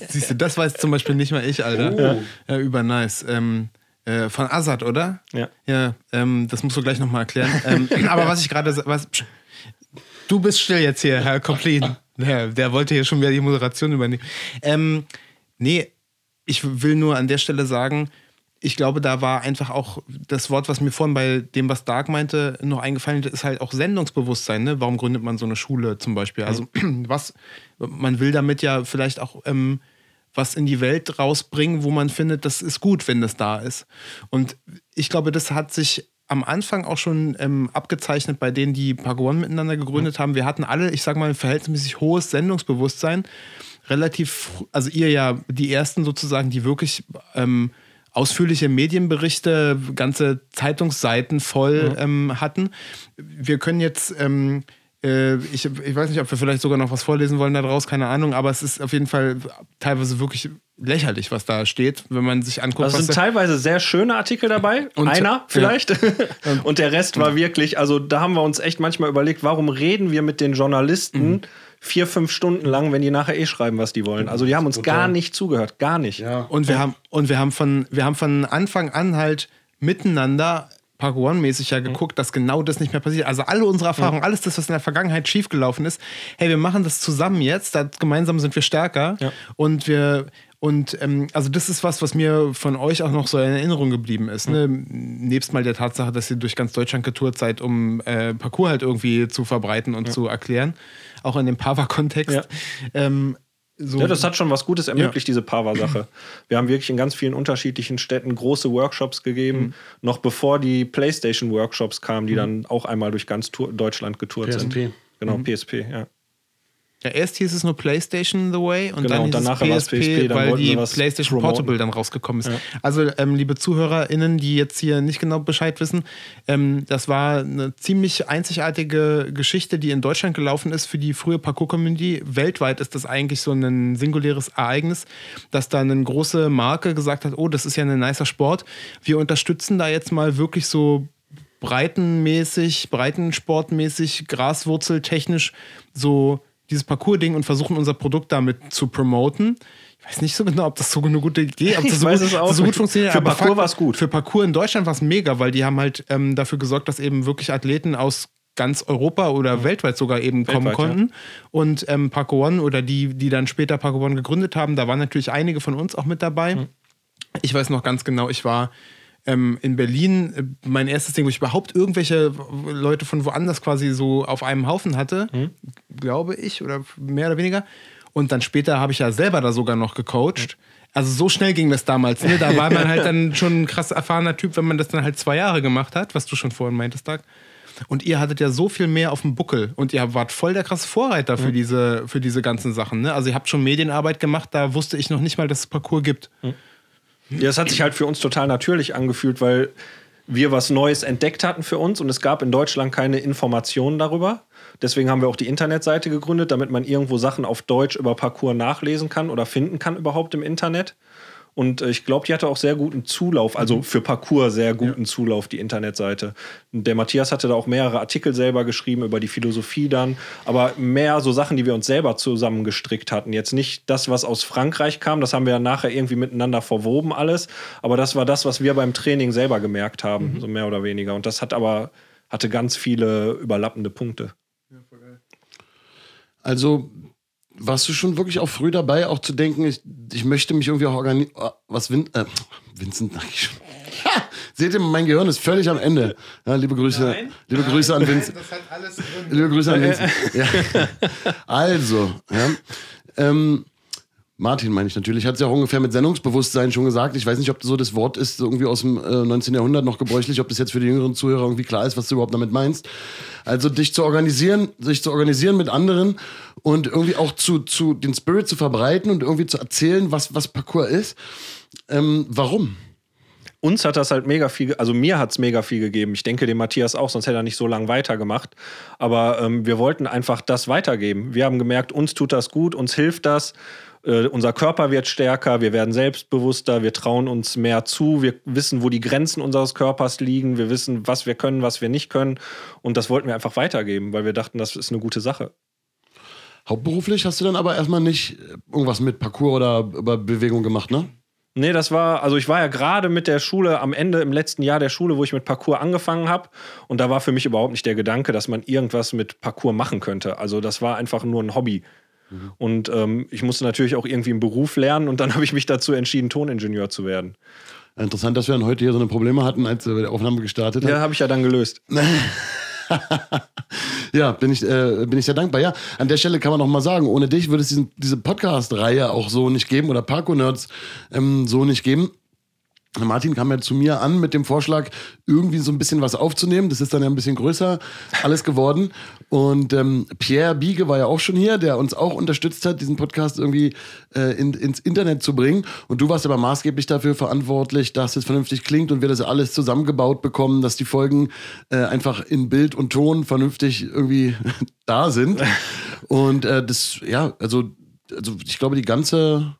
siehst du, das weiß zum Beispiel nicht mal ich, Alter. Oh. Ja, über nice. Ähm, äh, von Azad, oder? Ja. Ja, ähm, das musst du gleich nochmal erklären. ähm, aber was ich gerade. Du bist still jetzt hier, Herr Koplin. Der, der wollte hier schon wieder die Moderation übernehmen. Ähm, nee, ich will nur an der Stelle sagen, ich glaube, da war einfach auch das Wort, was mir vorhin bei dem, was Dark meinte, noch eingefallen ist, halt auch Sendungsbewusstsein. Ne? Warum gründet man so eine Schule zum Beispiel? Also, [clears throat] was, man will damit ja vielleicht auch ähm, was in die Welt rausbringen, wo man findet, das ist gut, wenn das da ist. Und ich glaube, das hat sich am Anfang auch schon ähm, abgezeichnet bei denen, die Pagoan miteinander gegründet haben. Wir hatten alle, ich sag mal, ein verhältnismäßig hohes Sendungsbewusstsein. Relativ, also ihr ja die ersten sozusagen, die wirklich ähm, ausführliche Medienberichte, ganze Zeitungsseiten voll mhm. ähm, hatten. Wir können jetzt, ähm, äh, ich, ich weiß nicht, ob wir vielleicht sogar noch was vorlesen wollen daraus, keine Ahnung, aber es ist auf jeden Fall teilweise wirklich lächerlich, was da steht, wenn man sich anguckt. Also sind teilweise sehr schöne Artikel dabei, und, einer vielleicht, [laughs] ja. und der Rest war wirklich, also da haben wir uns echt manchmal überlegt, warum reden wir mit den Journalisten mhm vier, fünf Stunden lang, wenn die nachher eh schreiben, was die wollen. Also die haben uns gar nicht zugehört, gar nicht. Ja. Und wir haben und wir haben von wir haben von Anfang an halt miteinander Park One-mäßig ja geguckt, dass genau das nicht mehr passiert. Also alle unsere Erfahrungen, alles das, was in der Vergangenheit schiefgelaufen ist, hey, wir machen das zusammen jetzt, da, gemeinsam sind wir stärker Ja. und wir und ähm, also das ist was, was mir von euch auch noch so in Erinnerung geblieben ist. Ne? Nebst mal der Tatsache, dass ihr durch ganz Deutschland getourt seid, um äh, Parcours halt irgendwie zu verbreiten und zu erklären. Auch in dem Pava-Kontext. Ja. Ähm, so Ja, das hat schon was Gutes ermöglicht, diese Pava-Sache. Wir haben wirklich in ganz vielen unterschiedlichen Städten große Workshops gegeben, Mhm. noch bevor die PlayStation-Workshops kamen, die dann auch einmal durch ganz Deutschland getourt sind. PSP. Genau, PSP, ja. Ja, erst hieß es nur PlayStation The Way und Genau, dann und hieß danach es war es PSP, PSP, weil die PlayStation promoten. Portable dann rausgekommen ist. Also, ähm, liebe ZuhörerInnen, die jetzt hier nicht genau Bescheid wissen, ähm, das war eine ziemlich einzigartige Geschichte, die in Deutschland gelaufen ist für die frühe Parkour-Community. Weltweit ist das eigentlich so ein singuläres Ereignis, dass da eine große Marke gesagt hat, oh, das ist ja ein nicer Sport. Wir unterstützen da jetzt mal wirklich so breitenmäßig, breitensportmäßig, graswurzeltechnisch so dieses Parcours-Ding und versuchen unser Produkt damit zu promoten. Ich weiß nicht so genau, ob das so eine gute Idee, ob [laughs] das so, weiß gut, es auch so gut funktioniert. Für Parcours Fakt- war's gut. Für Parcours in Deutschland war es mega, weil die haben halt ähm, dafür gesorgt, dass eben wirklich Athleten aus ganz Europa oder weltweit sogar eben kommen Weltweit, ja. konnten. Und ähm, Parkour One oder die, die dann später Parkour One gegründet haben, da waren natürlich einige von uns auch mit dabei. Hm. Ich weiß noch ganz genau, ich war ähm, in Berlin, äh, mein erstes Ding, wo ich überhaupt irgendwelche Leute von woanders quasi so auf einem Haufen hatte, Hm. glaube ich, oder mehr oder weniger. Und dann später habe ich ja selber da sogar noch gecoacht. Also so schnell ging das damals. Ne? Da war man halt dann [laughs] schon ein krass erfahrener Typ, wenn man das dann halt zwei Jahre gemacht hat, was du schon vorhin meintest, Tag. Und ihr hattet ja so viel mehr auf dem Buckel und ihr wart voll der krasse Vorreiter für, diese, für diese ganzen Sachen. Ne? Also ihr habt schon Medienarbeit gemacht, da wusste ich noch nicht mal, dass es Parcours gibt. Ja, es hat sich halt für uns total natürlich angefühlt, weil wir was Neues entdeckt hatten für uns und es gab in Deutschland keine Informationen darüber. Deswegen haben wir auch die Internetseite gegründet, damit man irgendwo Sachen auf Deutsch über Parcours nachlesen kann oder finden kann überhaupt im Internet. Und äh, ich glaube, die hatte auch sehr guten Zulauf, also für Parcours sehr guten Zulauf, die Internetseite. Der Matthias hatte da auch mehrere Artikel selber geschrieben über die Philosophie dann, aber mehr so Sachen, die wir uns selber zusammengestrickt hatten. Jetzt nicht das, was aus Frankreich kam, das haben wir ja nachher irgendwie miteinander verwoben alles, aber das war das, was wir beim Training selber gemerkt haben, so mehr oder weniger. Und das hat aber, hatte ganz viele überlappende Punkte. Also warst du schon wirklich auch früh dabei, auch zu denken, ich, ich möchte mich irgendwie auch organisieren. Was Vin äh, Vincent, sag ich schon. Ha! Seht ihr, mein Gehirn ist völlig am Ende. Ja, liebe Grüße, liebe Grüße an Vincent. Das hat alles Liebe Grüße an Vincent. Ja. Also, ja. Ähm, Martin meine ich natürlich, hat es ja auch ungefähr mit Sendungsbewusstsein schon gesagt. Ich weiß nicht, ob so das Wort ist, irgendwie aus dem äh, 19. Jahrhundert noch gebräuchlich, ob das jetzt für die jüngeren Zuhörer irgendwie klar ist, was du überhaupt damit meinst. Also dich zu organisieren, sich zu organisieren mit anderen und irgendwie auch zu, zu den Spirit zu verbreiten und irgendwie zu erzählen, was, was Parcours ist. Ähm, warum? uns hat das halt mega viel, also mir hat es mega viel gegeben. Ich denke dem Matthias auch, sonst hätte er nicht so lange weitergemacht. Aber ähm, wir wollten einfach das weitergeben. Wir haben gemerkt, uns tut das gut, uns hilft das. Äh, unser Körper wird stärker, wir werden selbstbewusster, wir trauen uns mehr zu, wir wissen, wo die Grenzen unseres Körpers liegen, wir wissen, was wir können, was wir nicht können. Und das wollten wir einfach weitergeben, weil wir dachten, das ist eine gute Sache. Hauptberuflich hast du dann aber erstmal nicht irgendwas mit Parcours oder über Bewegung gemacht, ne? Nee, das war, also ich war ja gerade mit der Schule am Ende im letzten Jahr der Schule, wo ich mit Parcours angefangen habe. Und da war für mich überhaupt nicht der Gedanke, dass man irgendwas mit Parcours machen könnte. Also das war einfach nur ein Hobby. Und ähm, ich musste natürlich auch irgendwie einen Beruf lernen und dann [laughs] habe ich mich dazu entschieden, Toningenieur zu werden. Interessant, dass wir dann heute hier so eine Probleme hatten, als wir die Aufnahme gestartet haben. Ja, habe ich ja dann gelöst. [laughs] Ja, bin ich, äh, bin ich sehr dankbar. Ja, an der Stelle kann man noch mal sagen, ohne dich würde es diesen, diese Podcast-Reihe auch so nicht geben oder Parkour-Nerds ähm, so nicht geben. Martin kam ja zu mir an mit dem Vorschlag, irgendwie so ein bisschen was aufzunehmen. Das ist dann ja ein bisschen größer alles geworden. Und ähm, Pierre Biege war ja auch schon hier, der uns auch unterstützt hat, diesen Podcast irgendwie äh, in, ins Internet zu bringen. Und du warst aber maßgeblich dafür verantwortlich, dass es vernünftig klingt und wir das alles zusammengebaut bekommen, dass die Folgen äh, einfach in Bild und Ton vernünftig irgendwie [laughs] da sind. Und äh, das, ja, also, also ich glaube, die ganze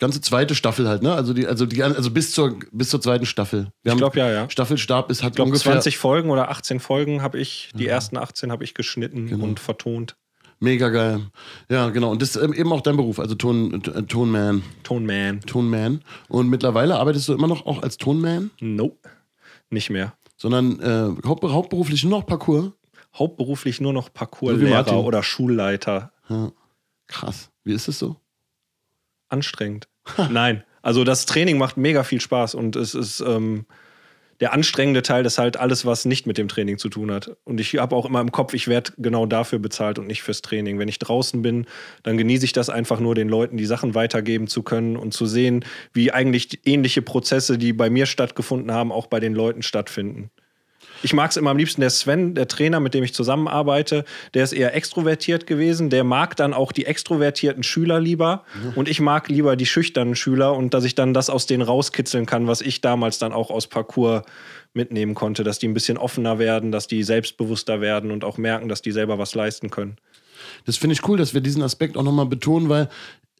ganze zweite Staffel halt, ne? Also die, also die, also bis zur bis zur zweiten Staffel. Wir Ich glaube ja, ja. Staffelstab ist hat Ich glaube, ungefähr 20 Folgen oder 18 Folgen habe ich, die ersten 18 habe ich geschnitten und vertont. mega geil. Ja, genau. Und das ist ähm, eben auch dein Beruf, also Ton, äh, Tonman, Tonman. Tonman. Und mittlerweile arbeitest du immer noch auch als Tonman? Nope. Nicht mehr. sondern äh, haupt, hauptberuflich nur noch Parcours. Hauptberuflich nur noch Parcourslehrer oder Schulleiter. Ja. Krass. Wie ist es so? Anstrengend. [laughs] Nein, also das Training macht mega viel Spaß und es ist ähm, der anstrengende Teil ist halt alles, was nicht mit dem Training zu tun hat. Und ich habe auch immer im Kopf, ich werde genau dafür bezahlt und nicht fürs Training. Wenn ich draußen bin, dann genieße ich das einfach nur, den Leuten die Sachen weitergeben zu können und zu sehen, wie eigentlich ähnliche Prozesse, die bei mir stattgefunden haben, auch bei den Leuten stattfinden. Ich mag es immer am liebsten, der Sven, der Trainer, mit dem ich zusammenarbeite, der ist eher extrovertiert gewesen. Der mag dann auch die extrovertierten Schüler lieber. Und ich mag lieber die schüchternen Schüler und dass ich dann das aus denen rauskitzeln kann, was ich damals dann auch aus Parcours mitnehmen konnte, dass die ein bisschen offener werden, dass die selbstbewusster werden und auch merken, dass die selber was leisten können. Das finde ich cool, dass wir diesen Aspekt auch nochmal betonen, weil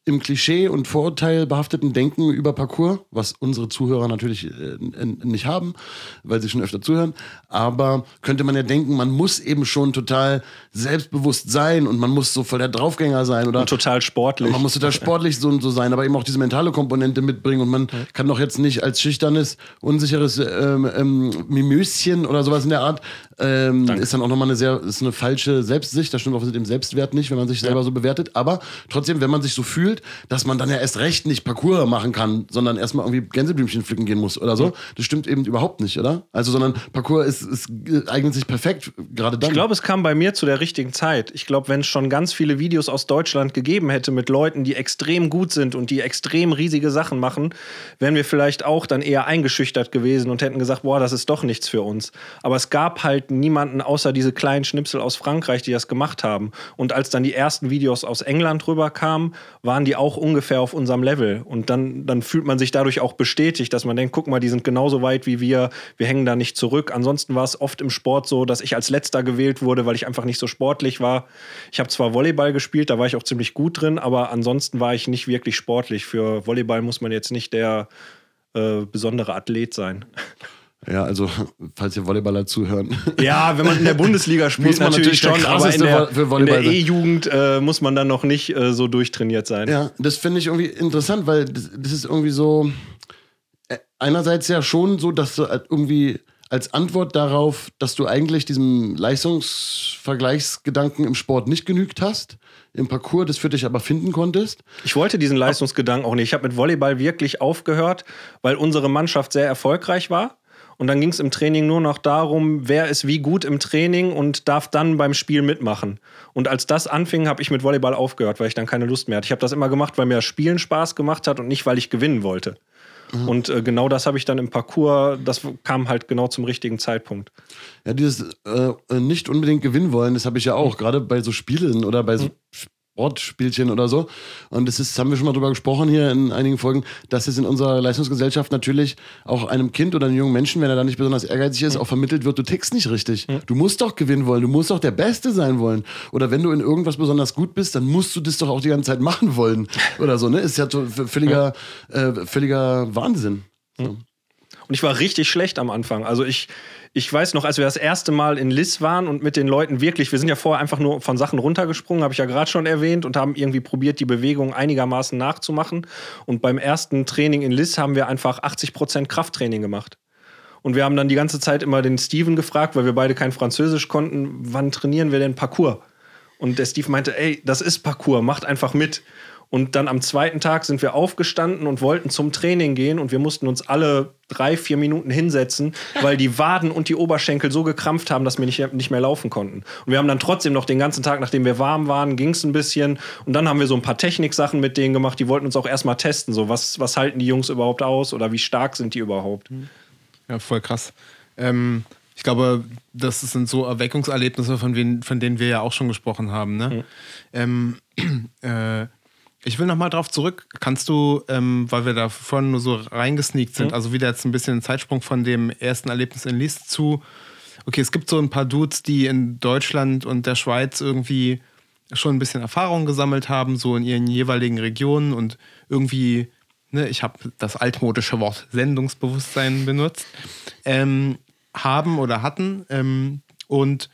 im Klischee und Vorurteil behafteten Denken über Parcours, was unsere Zuhörer natürlich äh, nicht haben, weil sie schon öfter zuhören, aber könnte man ja denken, man muss eben schon total selbstbewusst sein und man muss so voll der Draufgänger sein oder Und total sportlich. man muss total sportlich so und so sein, aber eben auch diese mentale Komponente mitbringen und man kann doch jetzt nicht als schüchternes, unsicheres ähm, ähm, Mimöschen oder sowas in der Art, ähm, ist dann auch nochmal eine sehr, ist eine falsche Selbstsicht, das stimmt auch mit dem Selbstwert nicht, wenn man sich selber so bewertet, aber trotzdem, wenn man sich so fühlt, dass man dann ja erst recht nicht Parcours machen kann, sondern erstmal irgendwie Gänseblümchen pflücken gehen muss oder so, das stimmt eben überhaupt nicht, oder? Also, sondern Parcours ist, ist, eignet sich perfekt, gerade dann. Ich glaube, es kam bei mir zu der richtigen Zeit. Ich glaube, wenn es schon ganz viele Videos aus Deutschland gegeben hätte mit Leuten, die extrem gut sind und die extrem riesige Sachen machen, wären wir vielleicht auch dann eher eingeschüchtert gewesen und hätten gesagt, boah, das ist doch nichts für uns. Aber es gab halt niemanden außer diese kleinen Schnipsel aus Frankreich, die das gemacht haben. Und als dann die ersten Videos aus England rüberkamen, waren die auch ungefähr auf unserem Level. Und dann, dann fühlt man sich dadurch auch bestätigt, dass man denkt, guck mal, die sind genauso weit wie wir, wir hängen da nicht zurück. Ansonsten war es oft im Sport so, dass ich als letzter gewählt wurde, weil ich einfach nicht so sportlich war. Ich habe zwar Volleyball gespielt, da war ich auch ziemlich gut drin, aber ansonsten war ich nicht wirklich sportlich. Für Volleyball muss man jetzt nicht der äh, besondere Athlet sein. [laughs] Ja, also, falls ihr Volleyballer zuhören. Ja, wenn man in der Bundesliga spielt, Muss man natürlich, schon, aber in der, in der. E-Jugend äh, muss man dann noch nicht äh, so durchtrainiert sein. Ja, das finde ich irgendwie interessant, weil das, das ist irgendwie so. äh, Einerseits ja schon so, dass du halt irgendwie als Antwort darauf, dass du eigentlich diesem Leistungsvergleichsgedanken im Sport nicht genügt hast, im Parcours das für dich aber finden konntest. Ich wollte diesen Leistungsgedanken auch nicht. Ich habe mit Volleyball wirklich aufgehört, weil unsere Mannschaft sehr erfolgreich war. Und dann ging es im Training nur noch darum, wer ist wie gut im Training und darf dann beim Spiel mitmachen. Und als das anfing, habe ich mit Volleyball aufgehört, weil ich dann keine Lust mehr hatte. Ich habe das immer gemacht, weil mir das Spielen Spaß gemacht hat und nicht, weil ich gewinnen wollte. Und äh, genau das habe ich dann im Parcours, das kam halt genau zum richtigen Zeitpunkt. Ja, dieses äh, nicht unbedingt gewinnen wollen, das habe ich ja auch, gerade bei so Spielen oder bei so Sportspielchen oder so. Und das ist, haben wir schon mal drüber gesprochen hier in einigen Folgen, dass es in unserer Leistungsgesellschaft natürlich auch einem Kind oder einem jungen Menschen, wenn er da nicht besonders ehrgeizig ist, auch vermittelt wird, du tickst nicht richtig. Du musst doch gewinnen wollen, du musst doch der Beste sein wollen. Oder wenn du in irgendwas besonders gut bist, dann musst du das doch auch die ganze Zeit machen wollen. [laughs] Oder so, ne? Ist ja völliger, äh, völliger Wahnsinn. So. Und ich war richtig schlecht am Anfang. Also ich, ich weiß noch, als wir das erste Mal in Liss waren und mit den Leuten wirklich, wir sind ja vorher einfach nur von Sachen runtergesprungen, habe ich ja gerade schon erwähnt, und haben irgendwie probiert, die Bewegung einigermaßen nachzumachen. Und beim ersten Training in Liss haben wir einfach 80% Krafttraining gemacht. Und wir haben dann die ganze Zeit immer den Steven gefragt, weil wir beide kein Französisch konnten, wann trainieren wir denn Parcours? Und der Steve meinte, ey, das ist Parcours, macht einfach mit. Und dann am zweiten Tag sind wir aufgestanden und wollten zum Training gehen und wir mussten uns alle drei, vier Minuten hinsetzen, weil die Waden und die Oberschenkel so gekrampft haben, dass wir nicht, nicht mehr laufen konnten. Und wir haben dann trotzdem noch den ganzen Tag, nachdem wir warm waren, ging es ein bisschen. Und dann haben wir so ein paar Techniksachen mit denen gemacht. Die wollten uns auch erstmal testen. So, was, was halten die Jungs überhaupt aus oder wie stark sind die überhaupt? Ja, voll krass. Ähm, ich glaube, das sind so Erweckungserlebnisse, von, wen, von denen wir ja auch schon gesprochen haben. Ne? Ähm, [clears throat] äh, ich will nochmal drauf zurück. Kannst du, ähm, weil wir da vorhin nur so reingesneakt sind, also wieder jetzt ein bisschen ein Zeitsprung von dem ersten Erlebnis in Lies zu. Okay, es gibt so ein paar Dudes, die in Deutschland und der Schweiz irgendwie schon ein bisschen Erfahrung gesammelt haben, so in ihren jeweiligen Regionen und irgendwie, ne, ich habe das altmodische Wort Sendungsbewusstsein benutzt, ähm, haben oder hatten. Ähm, und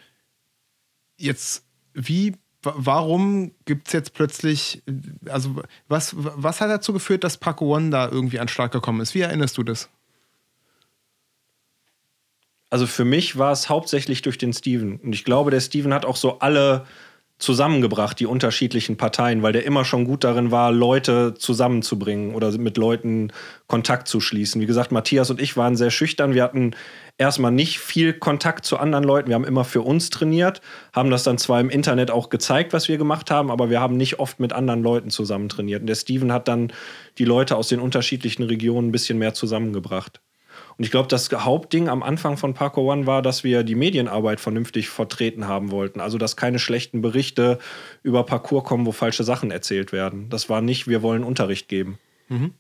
jetzt, wie, warum gibt es jetzt plötzlich, also was, was hat dazu geführt, dass Paco One da irgendwie an Schlag gekommen ist? Wie erinnerst du das? Also für mich war es hauptsächlich durch den Steven. Und ich glaube, der Steven hat auch so alle zusammengebracht, die unterschiedlichen Parteien, weil der immer schon gut darin war, Leute zusammenzubringen oder mit Leuten Kontakt zu schließen. Wie gesagt, Matthias und ich waren sehr schüchtern. Wir hatten erstmal nicht viel Kontakt zu anderen Leuten. Wir haben immer für uns trainiert, haben das dann zwar im Internet auch gezeigt, was wir gemacht haben, aber wir haben nicht oft mit anderen Leuten zusammen trainiert. Und der Steven hat dann die Leute aus den unterschiedlichen Regionen ein bisschen mehr zusammengebracht. Und ich glaube, das Hauptding am Anfang von Parkour One war, dass wir die Medienarbeit vernünftig vertreten haben wollten. Also, dass keine schlechten Berichte über Parkour kommen, wo falsche Sachen erzählt werden. Das war nicht, wir wollen Unterricht geben. Mhm.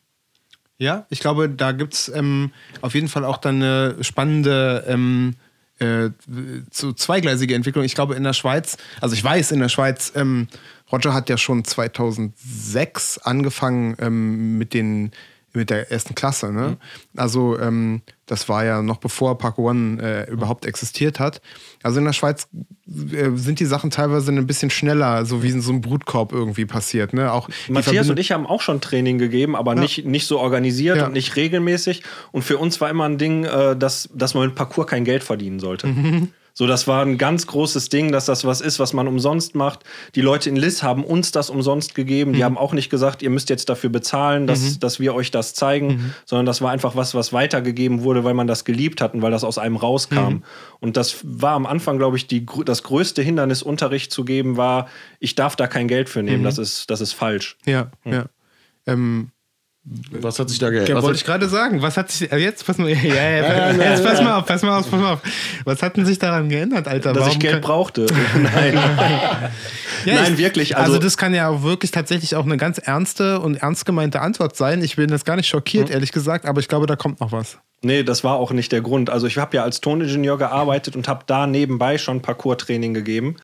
Ja, ich glaube, da gibt es ähm, auf jeden Fall auch dann eine spannende ähm, äh, so zweigleisige Entwicklung. Ich glaube, in der Schweiz, also ich weiß, in der Schweiz, ähm, Roger hat ja schon 2006 angefangen ähm, mit den mit der ersten Klasse. Ne? Mhm. Also ähm, das war ja noch bevor Park One äh, überhaupt existiert hat. Also in der Schweiz äh, sind die Sachen teilweise ein bisschen schneller, so wie in so einem Brutkorb irgendwie passiert. Ne? Auch Matthias und ich haben auch schon Training gegeben, aber ja. nicht, nicht so organisiert ja. und nicht regelmäßig. Und für uns war immer ein Ding, äh, dass, dass man mit Parcours kein Geld verdienen sollte. Mhm. So, das war ein ganz großes Ding, dass das was ist, was man umsonst macht. Die Leute in Liss haben uns das umsonst gegeben. Die mhm. haben auch nicht gesagt, ihr müsst jetzt dafür bezahlen, dass, mhm. dass wir euch das zeigen, mhm. sondern das war einfach was, was weitergegeben wurde, weil man das geliebt hat und weil das aus einem rauskam. Mhm. Und das war am Anfang, glaube ich, die, das größte Hindernis, Unterricht zu geben, war, ich darf da kein Geld für nehmen. Mhm. Das, ist, das ist falsch. Ja, ja. Ähm, was hat sich da geändert? Ja, wollte ich gerade sagen. Was hat sich. Äh, jetzt pass mal, [laughs] ja, ja, jetzt pass mal auf, pass mal auf, pass mal auf. Was hat denn sich daran geändert, Alter? Dass Warum ich Geld brauchte. [laughs] Nein. ja, Nein, ich, wirklich. Also, also, das kann ja auch wirklich tatsächlich auch eine ganz ernste und ernst gemeinte Antwort sein. Ich bin jetzt gar nicht schockiert, hm. ehrlich gesagt, aber ich glaube, da kommt noch was. Nee, das war auch nicht der Grund. Also ich habe ja als Toningenieur gearbeitet und habe da nebenbei schon Parcours-Training gegeben.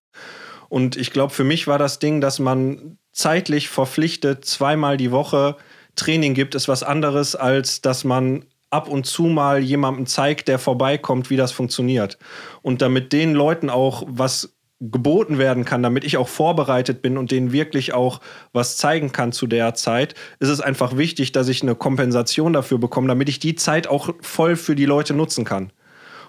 Und ich glaube, für mich war das Ding, dass man zeitlich verpflichtet zweimal die Woche Training gibt, ist was anderes, als dass man ab und zu mal jemandem zeigt, der vorbeikommt, wie das funktioniert. Und damit den Leuten auch was geboten werden kann, damit ich auch vorbereitet bin und denen wirklich auch was zeigen kann zu der Zeit, ist es einfach wichtig, dass ich eine Kompensation dafür bekomme, damit ich die Zeit auch voll für die Leute nutzen kann.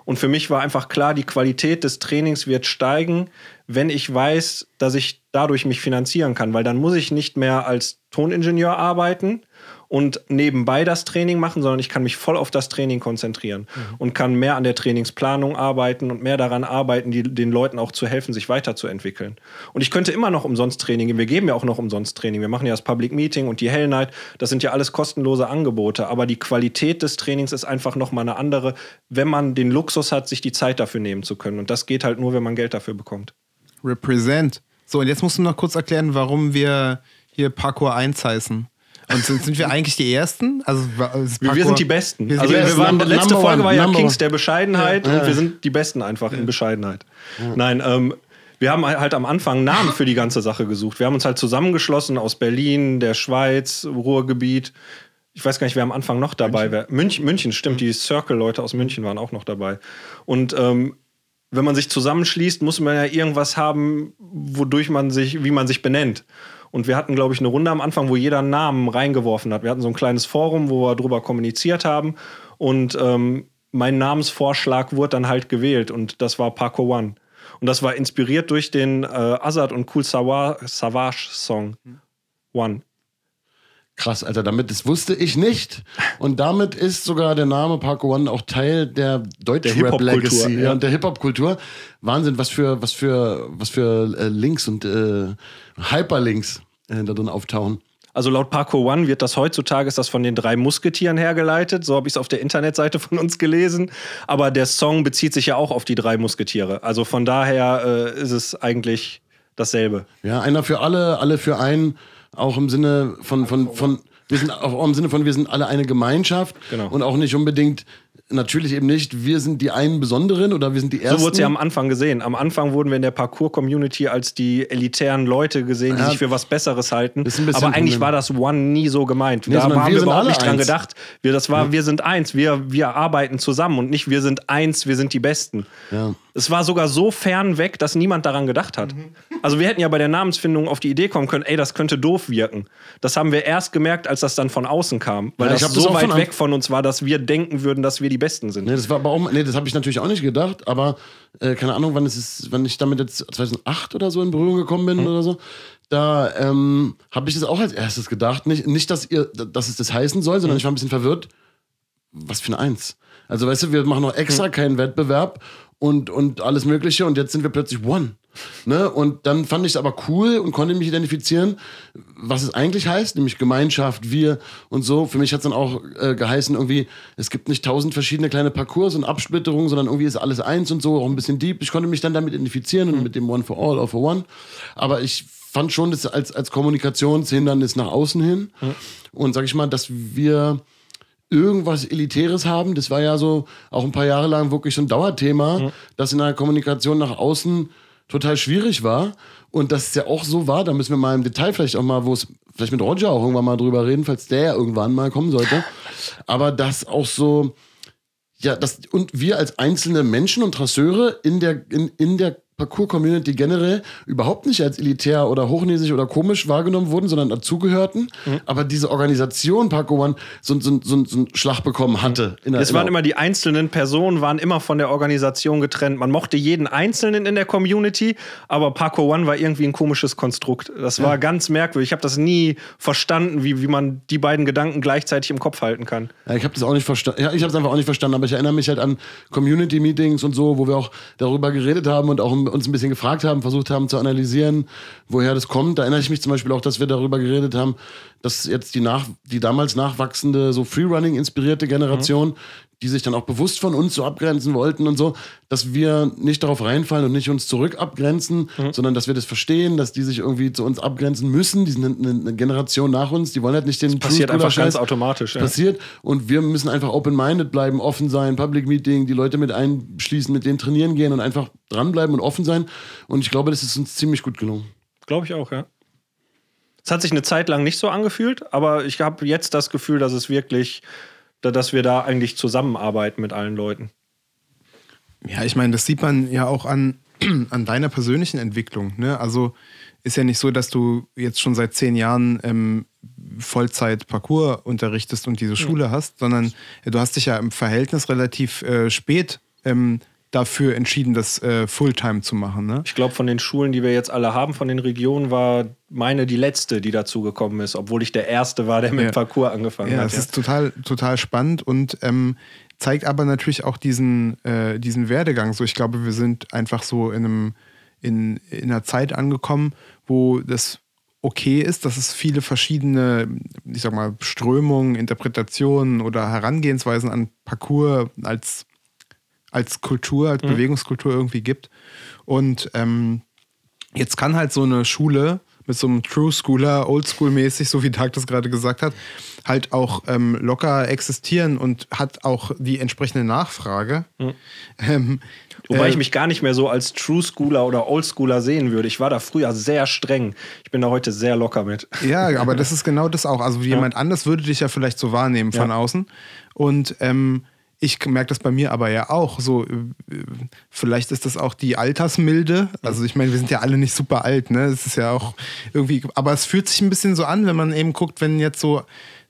Und für mich war einfach klar, die Qualität des Trainings wird steigen, wenn ich weiß, dass ich dadurch mich finanzieren kann, weil dann muss ich nicht mehr als Toningenieur arbeiten, und nebenbei das Training machen, sondern ich kann mich voll auf das Training konzentrieren mhm. und kann mehr an der Trainingsplanung arbeiten und mehr daran arbeiten, die, den Leuten auch zu helfen, sich weiterzuentwickeln. Und ich könnte immer noch umsonst Training geben. Wir geben ja auch noch umsonst Training. Wir machen ja das Public Meeting und die Hell Night. Das sind ja alles kostenlose Angebote. Aber die Qualität des Trainings ist einfach nochmal eine andere, wenn man den Luxus hat, sich die Zeit dafür nehmen zu können. Und das geht halt nur, wenn man Geld dafür bekommt. Represent. So, und jetzt musst du noch kurz erklären, warum wir hier Parkour 1 heißen. Und sind, sind wir eigentlich die Ersten? Also, wir, wir sind die Besten. Wir also, wir waren, letzte Number Folge war ja Kings der Bescheidenheit ja. und wir sind die Besten einfach ja. in Bescheidenheit. Ja. Nein, ähm, wir haben halt am Anfang Namen für die ganze Sache gesucht. Wir haben uns halt zusammengeschlossen aus Berlin, der Schweiz, Ruhrgebiet. Ich weiß gar nicht, wer am Anfang noch dabei wäre. München, München, stimmt, die Circle-Leute aus München waren auch noch dabei. Und ähm, wenn man sich zusammenschließt, muss man ja irgendwas haben, wodurch man sich, wie man sich benennt. Und wir hatten, glaube ich, eine Runde am Anfang, wo jeder einen Namen reingeworfen hat. Wir hatten so ein kleines Forum, wo wir darüber kommuniziert haben. Und ähm, mein Namensvorschlag wurde dann halt gewählt. Und das war Paco One. Und das war inspiriert durch den äh, Azad und Cool Savage Song One. Krass, Alter, damit, das wusste ich nicht. Und damit ist sogar der Name Parko One auch Teil der Deutschrap-Legacy ja. und der Hip-Hop-Kultur. Wahnsinn, was für, was für, was für äh, Links und äh, Hyperlinks äh, da drin auftauchen. Also laut Parko One wird das heutzutage ist das von den drei Musketieren hergeleitet. So habe ich es auf der Internetseite [laughs] von uns gelesen. Aber der Song bezieht sich ja auch auf die drei Musketiere. Also von daher äh, ist es eigentlich dasselbe. Ja, einer für alle, alle für einen auch im Sinne von, von, von, wir sind auch im Sinne von, wir sind alle eine Gemeinschaft genau. und auch nicht unbedingt natürlich eben nicht, wir sind die einen Besonderen oder wir sind die Ersten. So wurde es ja am Anfang gesehen. Am Anfang wurden wir in der Parkour-Community als die elitären Leute gesehen, die ja, sich für was Besseres halten. Aber eigentlich war das One nie so gemeint. Nee, da haben wir, wir überhaupt nicht dran gedacht. Wir, das war, ja. wir sind eins, wir, wir arbeiten zusammen und nicht wir sind eins, wir sind die Besten. Ja. Es war sogar so fern weg, dass niemand daran gedacht hat. Mhm. Also wir hätten ja bei der Namensfindung auf die Idee kommen können, ey, das könnte doof wirken. Das haben wir erst gemerkt, als das dann von außen kam, weil Ja, ich das das so auch weit von weg von uns war, dass wir denken würden, dass wir die Besten sind. Nee, das war auch, nee, das habe ich natürlich auch nicht gedacht, aber äh, keine Ahnung, wann es ist, wann ich damit jetzt 2008 oder so in Berührung gekommen bin oder so. Da ähm, habe ich das auch als erstes gedacht. Nicht, nicht, dass ihr, dass es das heißen soll, sondern ich war ein bisschen verwirrt. Was für ein Eins. Also weißt du, wir machen noch extra keinen Wettbewerb und, und alles Mögliche und jetzt sind wir plötzlich One. Ne? Und dann fand ich es aber cool und konnte mich identifizieren, was es eigentlich heißt, nämlich Gemeinschaft, wir und so. Für mich hat es dann auch äh, geheißen, irgendwie, es gibt nicht tausend verschiedene kleine Parcours und Absplitterungen, sondern irgendwie ist alles eins und so, auch ein bisschen deep. Ich konnte mich dann damit identifizieren und mit dem One for All, All for One. Aber ich fand schon das als, als Kommunikationshindernis nach außen hin. Und sag ich mal, dass wir irgendwas Elitäres haben. Das war ja so auch ein paar Jahre lang wirklich so ein Dauerthema, das in der Kommunikation nach außen total schwierig war. Und dass es ja auch so war, da müssen wir mal im Detail vielleicht auch mal, wo es vielleicht mit Roger auch irgendwann mal drüber reden, falls der ja irgendwann mal kommen sollte. Aber das auch so, ja, das, und wir als einzelne Menschen und Trasseure in der, in, in der Parcours-Community generell überhaupt nicht als elitär oder hochnäsig oder komisch wahrgenommen wurden, sondern dazugehörten. Aber diese Organisation Parkour One so, so, so, so einen Schlag bekommen hatte. In Es waren immer die einzelnen Personen, waren immer von der Organisation getrennt. Man mochte jeden Einzelnen in der Community, aber Parkour One war irgendwie ein komisches Konstrukt. Das war ganz merkwürdig. Ich habe das nie verstanden, wie, wie man die beiden Gedanken gleichzeitig im Kopf halten kann. Ja, ich habe das auch nicht verstanden. Ja, ich habe es einfach auch nicht verstanden, aber ich erinnere mich halt an Community-Meetings und so, wo wir auch darüber geredet haben und auch uns ein bisschen gefragt haben, versucht haben zu analysieren, woher das kommt. Da erinnere ich mich zum Beispiel auch, dass wir darüber geredet haben, dass jetzt die, nach, die damals nachwachsende, so Freerunning-inspirierte Generation, die sich dann auch bewusst von uns so abgrenzen wollten und so, dass wir nicht darauf reinfallen und nicht uns zurück abgrenzen, sondern dass wir das verstehen, dass die sich irgendwie zu uns abgrenzen müssen. Die sind eine, eine Generation nach uns, die wollen halt nicht den passiert True Schooler einfach ganz Scheiß. automatisch, ja. Passiert und wir müssen einfach open-minded bleiben, offen sein, Public Meeting, die Leute mit einschließen, mit denen trainieren gehen und einfach dranbleiben und offen sein. Und ich glaube, das ist uns ziemlich gut gelungen. Glaube ich auch, ja. Es hat sich eine Zeit lang nicht so angefühlt, aber ich habe jetzt das Gefühl, dass es wirklich, dass wir da eigentlich zusammenarbeiten mit allen Leuten. Ja, ich meine, das sieht man ja auch an, [clears throat] an deiner persönlichen Entwicklung. Ne? Also ist ja nicht so, dass du jetzt schon seit zehn Jahren ähm, Vollzeit Parcours unterrichtest und diese Schule hast, sondern du hast dich ja im Verhältnis relativ äh, spät ähm, dafür entschieden, das äh, Fulltime zu machen. Ne? Ich glaube, von den Schulen, die wir jetzt alle haben, von den Regionen, war meine die letzte, die dazugekommen ist, obwohl ich der Erste war, der mit Ja. Parcours angefangen Ja, hat. es ist total, total spannend und ähm, zeigt aber natürlich auch diesen, äh, diesen Werdegang. So, ich glaube, wir sind einfach so in einem, in, in einer Zeit angekommen, wo das okay ist, dass es viele verschiedene, ich sag mal, Strömungen, Interpretationen oder Herangehensweisen an Parcours als, als Kultur, als Bewegungskultur irgendwie gibt. Und ähm, Jetzt kann halt so eine Schule mit so einem True Schooler, Oldschool-mäßig, so wie Doug das gerade gesagt hat, halt auch ähm, locker existieren und hat auch die entsprechende Nachfrage. Ähm, Wobei äh, ich mich gar nicht mehr so als True Schooler oder Old Schooler sehen würde. Ich war da früher sehr streng. Ich bin da heute sehr locker mit. Ja, aber das [laughs] ist genau das auch. Also jemand anders würde dich ja vielleicht so wahrnehmen von Ja. außen. Und ähm, ich merke das bei mir aber ja auch. So, äh, vielleicht ist das auch die Altersmilde. Also ich meine, wir sind ja alle nicht super alt, ne? Es ist ja auch irgendwie, aber es fühlt sich ein bisschen so an, wenn man eben guckt, wenn jetzt so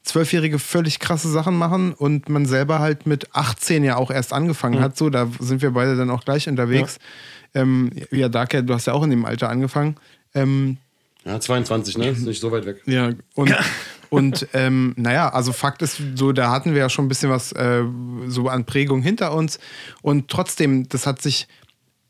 Zwölfjährige völlig krasse Sachen machen und man selber halt mit 18 ja auch erst angefangen hat. So, da sind wir beide dann auch gleich unterwegs. Ähm, ja, Darker, du hast ja auch in dem Alter angefangen. Ähm, Ja, 22, ne? Ist nicht so weit weg. ja, und, [coughs] und ähm, naja, also Fakt ist, so, da hatten wir ja schon ein bisschen was äh, so an Prägung hinter uns. Und trotzdem, das hat sich,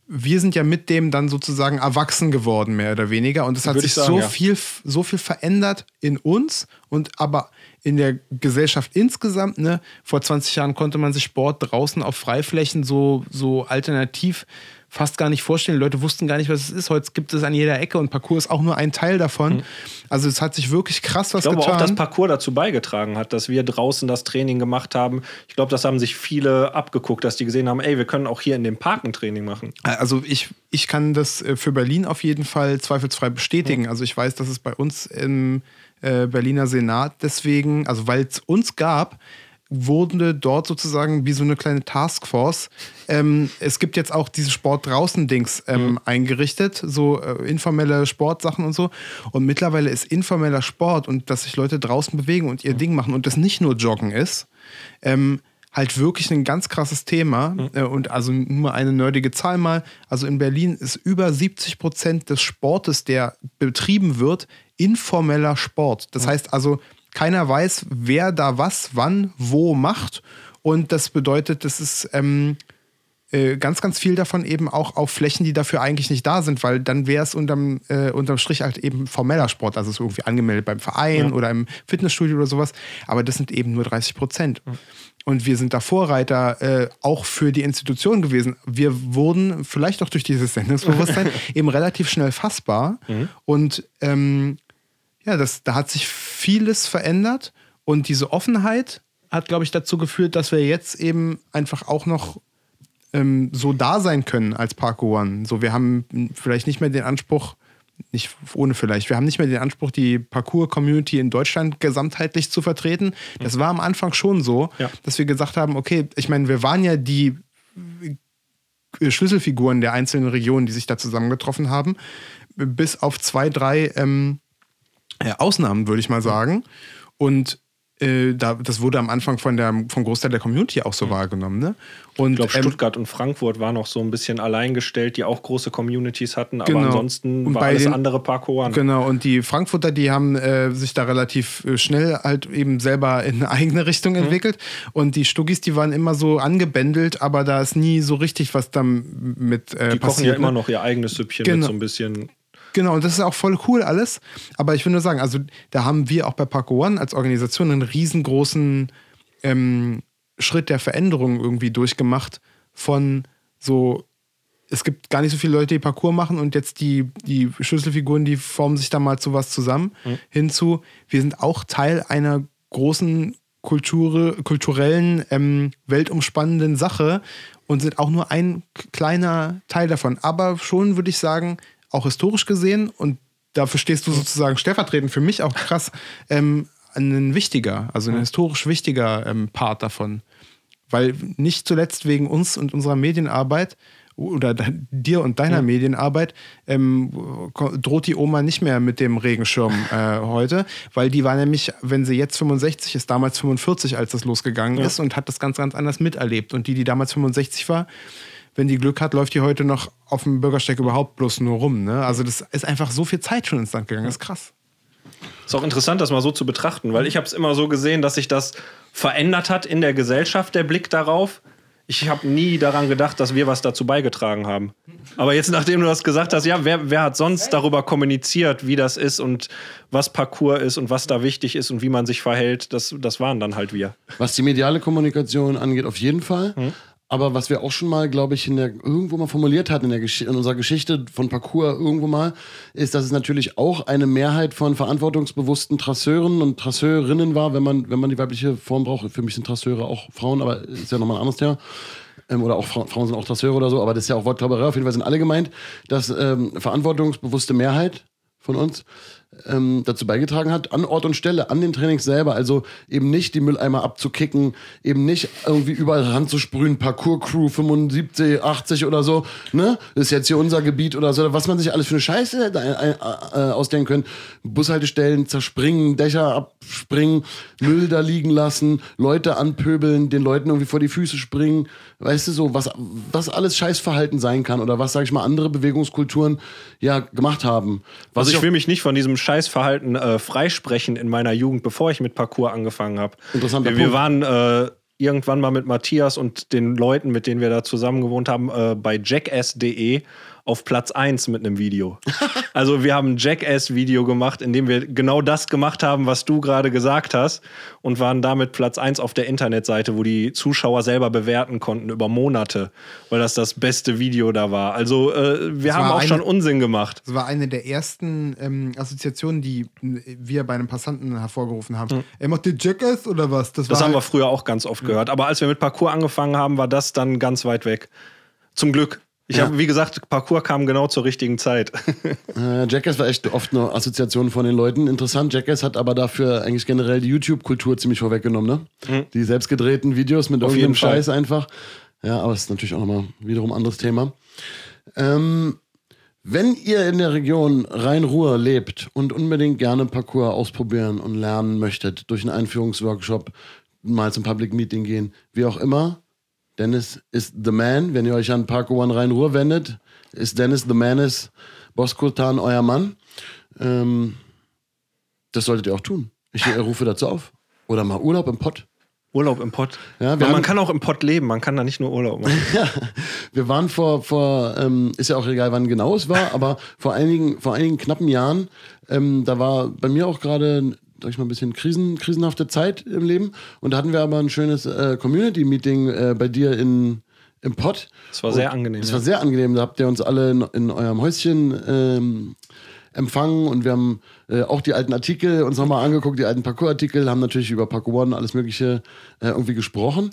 wir sind ja mit dem dann sozusagen erwachsen geworden, mehr oder weniger. Und es hat Würde sich ich sagen, so ja. viel, so viel verändert in uns und aber in der Gesellschaft insgesamt, ne, vor 20 Jahren konnte man sich Sport draußen auf Freiflächen so, so alternativ fast gar nicht vorstellen. Die Leute wussten gar nicht, was es ist. Heute gibt es an jeder Ecke und Parcours ist auch nur ein Teil davon. Also es hat sich wirklich krass was Ich glaube getan. auch, dass Parcours dazu beigetragen hat, dass wir draußen das Training gemacht haben. Ich glaube, das haben sich viele abgeguckt, dass die gesehen haben, ey, wir können auch hier in dem Park ein Training machen. Also ich, ich kann das äh, für Berlin auf jeden Fall zweifelsfrei bestätigen. Also ich weiß, dass es bei uns im äh, Berliner Senat deswegen, also weil es uns gab, wurde dort sozusagen wie so eine kleine Taskforce. Ähm, es gibt jetzt auch diese Sport draußen Dings ähm, mhm. eingerichtet, so äh, informelle Sportsachen und so. Und mittlerweile ist informeller Sport und dass sich Leute draußen bewegen und ihr mhm. Ding machen und das nicht nur Joggen ist. Ähm, halt wirklich ein ganz krasses Thema. Mhm. Äh, und also nur eine nerdige Zahl mal. Also in Berlin ist über 70 Prozent des Sportes, der betrieben wird, informeller Sport. Das mhm. heißt also, keiner weiß, wer da was, wann, wo macht. Und das bedeutet, das ist ähm, äh, ganz, ganz viel davon eben auch auf Flächen, die dafür eigentlich nicht da sind, weil dann wäre es unterm, äh, unterm Strich halt eben formeller Sport, also ist irgendwie angemeldet beim Verein ja. oder im Fitnessstudio oder sowas. Aber das sind eben nur 30 Prozent. Mhm. Und wir sind da Vorreiter äh, auch für die Institution gewesen. Wir wurden vielleicht auch durch dieses Sendungsbewusstsein [laughs] eben relativ schnell fassbar. Mhm. Und ähm, ja, das, da hat sich vieles verändert. Und diese Offenheit hat, glaube ich, dazu geführt, dass wir jetzt eben einfach auch noch ähm, so da sein können als Parko One. So, wir haben vielleicht nicht mehr den Anspruch, nicht ohne vielleicht. Wir haben nicht mehr den Anspruch, die Parcours-Community in Deutschland gesamtheitlich zu vertreten. Das war am Anfang schon so, ja. dass wir gesagt haben, okay, ich meine, wir waren ja die äh, Schlüsselfiguren der einzelnen Regionen, die sich da zusammengetroffen haben, bis auf zwei, drei ähm, äh, Ausnahmen, würde ich mal sagen. Und äh, da, das wurde am Anfang von der, vom Großteil der Community auch so mhm. wahrgenommen. Ne? Und, ich glaube, ähm, Stuttgart und Frankfurt waren noch so ein bisschen alleingestellt, die auch große Communities hatten, aber genau. ansonsten und war alles den, andere Parkour. Genau, und die Frankfurter, die haben äh, sich da relativ äh, schnell halt eben selber in eine eigene [laughs] Richtung mhm. entwickelt. Und die Stuggis, die waren immer so angebändelt, aber da ist nie so richtig was damit äh, die passiert. Die kochen ja ne? immer noch ihr eigenes Süppchen genau. mit so ein bisschen Genau, und das ist auch voll cool alles. Aber ich will nur sagen, also da haben wir auch bei Parko One als Organisation einen riesengroßen ähm, Schritt der Veränderung irgendwie durchgemacht von so, es gibt gar nicht so viele Leute, die Parcours machen und jetzt die, die Schlüsselfiguren, die formen sich da mal zu was zusammen, mhm. hinzu, wir sind auch Teil einer großen Kultur, kulturellen, ähm, weltumspannenden Sache und sind auch nur ein kleiner Teil davon. Aber schon würde ich sagen, auch historisch gesehen und dafür stehst du sozusagen stellvertretend für mich auch krass ähm, ein wichtiger, also ein historisch wichtiger ähm, Part davon. Weil nicht zuletzt wegen uns und unserer Medienarbeit oder dir und deiner ja. Medienarbeit ähm, droht die Oma nicht mehr mit dem Regenschirm äh, heute, weil die war nämlich, wenn sie jetzt 65 ist, damals 45, als das losgegangen ja. ist und hat das ganz, ganz anders miterlebt. Und die, die damals 65 war, wenn die Glück hat, läuft die heute noch auf dem Bürgersteig überhaupt bloß nur rum. Ne? Also das ist einfach so viel Zeit schon ins Land gegangen. Das ist krass. Ist auch interessant, das mal so zu betrachten, weil ich habe es immer so gesehen, dass sich das verändert hat in der Gesellschaft, der Blick darauf. Ich habe nie daran gedacht, dass wir was dazu beigetragen haben. Aber jetzt, nachdem du das gesagt hast, ja, wer, wer hat sonst darüber kommuniziert, wie das ist und was Parcours ist und was da wichtig ist und wie man sich verhält, das, das waren dann halt wir. Was die mediale Kommunikation angeht, auf jeden Fall. Hm. Aber was wir auch schon mal, glaube ich, in der, irgendwo mal formuliert hatten in, der in unserer Geschichte von Parcours irgendwo mal, ist, dass es natürlich auch eine Mehrheit von verantwortungsbewussten Trasseuren und Trasseurinnen war, wenn man, wenn man die weibliche Form braucht. Für mich sind Trasseure auch Frauen, aber ist ja nochmal ein anderes Thema. Ähm, oder auch Fra Frauen sind auch Trasseure oder so, aber das ist ja auch Wortklauberei. Auf jeden Fall sind alle gemeint, dass ähm, verantwortungsbewusste Mehrheit von uns ähm, dazu beigetragen hat, an Ort und Stelle, an den Trainings selber. Also eben nicht die Mülleimer abzukicken, eben nicht irgendwie überall ranzusprühen, Parcours-Crew 75, 80 oder so, ne? Das ist jetzt hier unser Gebiet oder so, was man sich alles für eine Scheiße äh, äh, ausdenken können. Bushaltestellen zerspringen, Dächer abspringen, Müll da liegen lassen, Leute anpöbeln, den Leuten irgendwie vor die Füße springen. Weißt du so, was, was alles Scheißverhalten sein kann oder was, sag ich mal, andere Bewegungskulturen ja gemacht haben. Was also ich will mich nicht von diesem Scheißverhalten äh, freisprechen in meiner Jugend, bevor ich mit Parkour angefangen habe. Interessanter wir, wir waren äh, irgendwann mal mit Matthias und den Leuten, mit denen wir da zusammen gewohnt haben, äh, bei jackass.de auf Platz 1 mit einem Video. [laughs] also wir haben ein Jackass-Video gemacht, in dem wir genau das gemacht haben, was du gerade gesagt hast und waren damit Platz 1 auf der Internetseite, wo die Zuschauer selber bewerten konnten über Monate, weil das das beste Video da war. Also äh, wir das haben auch eine, schon Unsinn gemacht. Das war eine der ersten ähm, Assoziationen, die wir bei einem Passanten hervorgerufen haben. Hm. Er macht den Jackass oder was? Das, das haben halt wir früher auch ganz oft gehört. Aber als wir mit Parkour angefangen haben, war das dann ganz weit weg. Zum Glück. Ich habe, wie gesagt, Parcours kam genau zur richtigen Zeit. [laughs] Äh, Jackass war echt oft eine Assoziation von den Leuten. Interessant, Jackass hat aber dafür eigentlich generell die YouTube-Kultur ziemlich vorweggenommen, ne? Die selbstgedrehten Videos mit Auf irgendeinem. Scheiß einfach. Ja, aber es ist natürlich auch nochmal wiederum ein anderes Thema. Ähm, wenn ihr in der Region Rhein-Ruhr lebt und unbedingt gerne Parcours ausprobieren und lernen möchtet, durch einen Einführungsworkshop mal zum Public Meeting gehen, wie auch immer, Dennis ist the man. Wenn ihr euch an Parkour One Rhein-Ruhr wendet, ist Dennis the man, ist Boskultan euer Mann. Ähm, das solltet ihr auch tun. Ich [laughs] rufe dazu auf. Oder mal Urlaub im Pott. Urlaub im Pott. Ja, man haben- kann auch im Pott leben, man kann da nicht nur Urlaub machen. [laughs] Wir waren vor, vor ähm, ist ja auch egal, wann genau es war, aber vor einigen, vor einigen knappen Jahren, ähm, da war bei mir auch gerade, sag ich mal, ein bisschen krisen, krisenhafte Zeit im Leben. Und da hatten wir aber ein schönes äh, Community-Meeting äh, bei dir in, im Pott. Das war sehr angenehm. Es war sehr angenehm. Da habt ihr uns alle in, in eurem Häuschen ähm, empfangen und wir haben äh, auch die alten Artikel uns nochmal angeguckt, die alten Parcours-Artikel, haben natürlich über Parkour One alles Mögliche äh, irgendwie gesprochen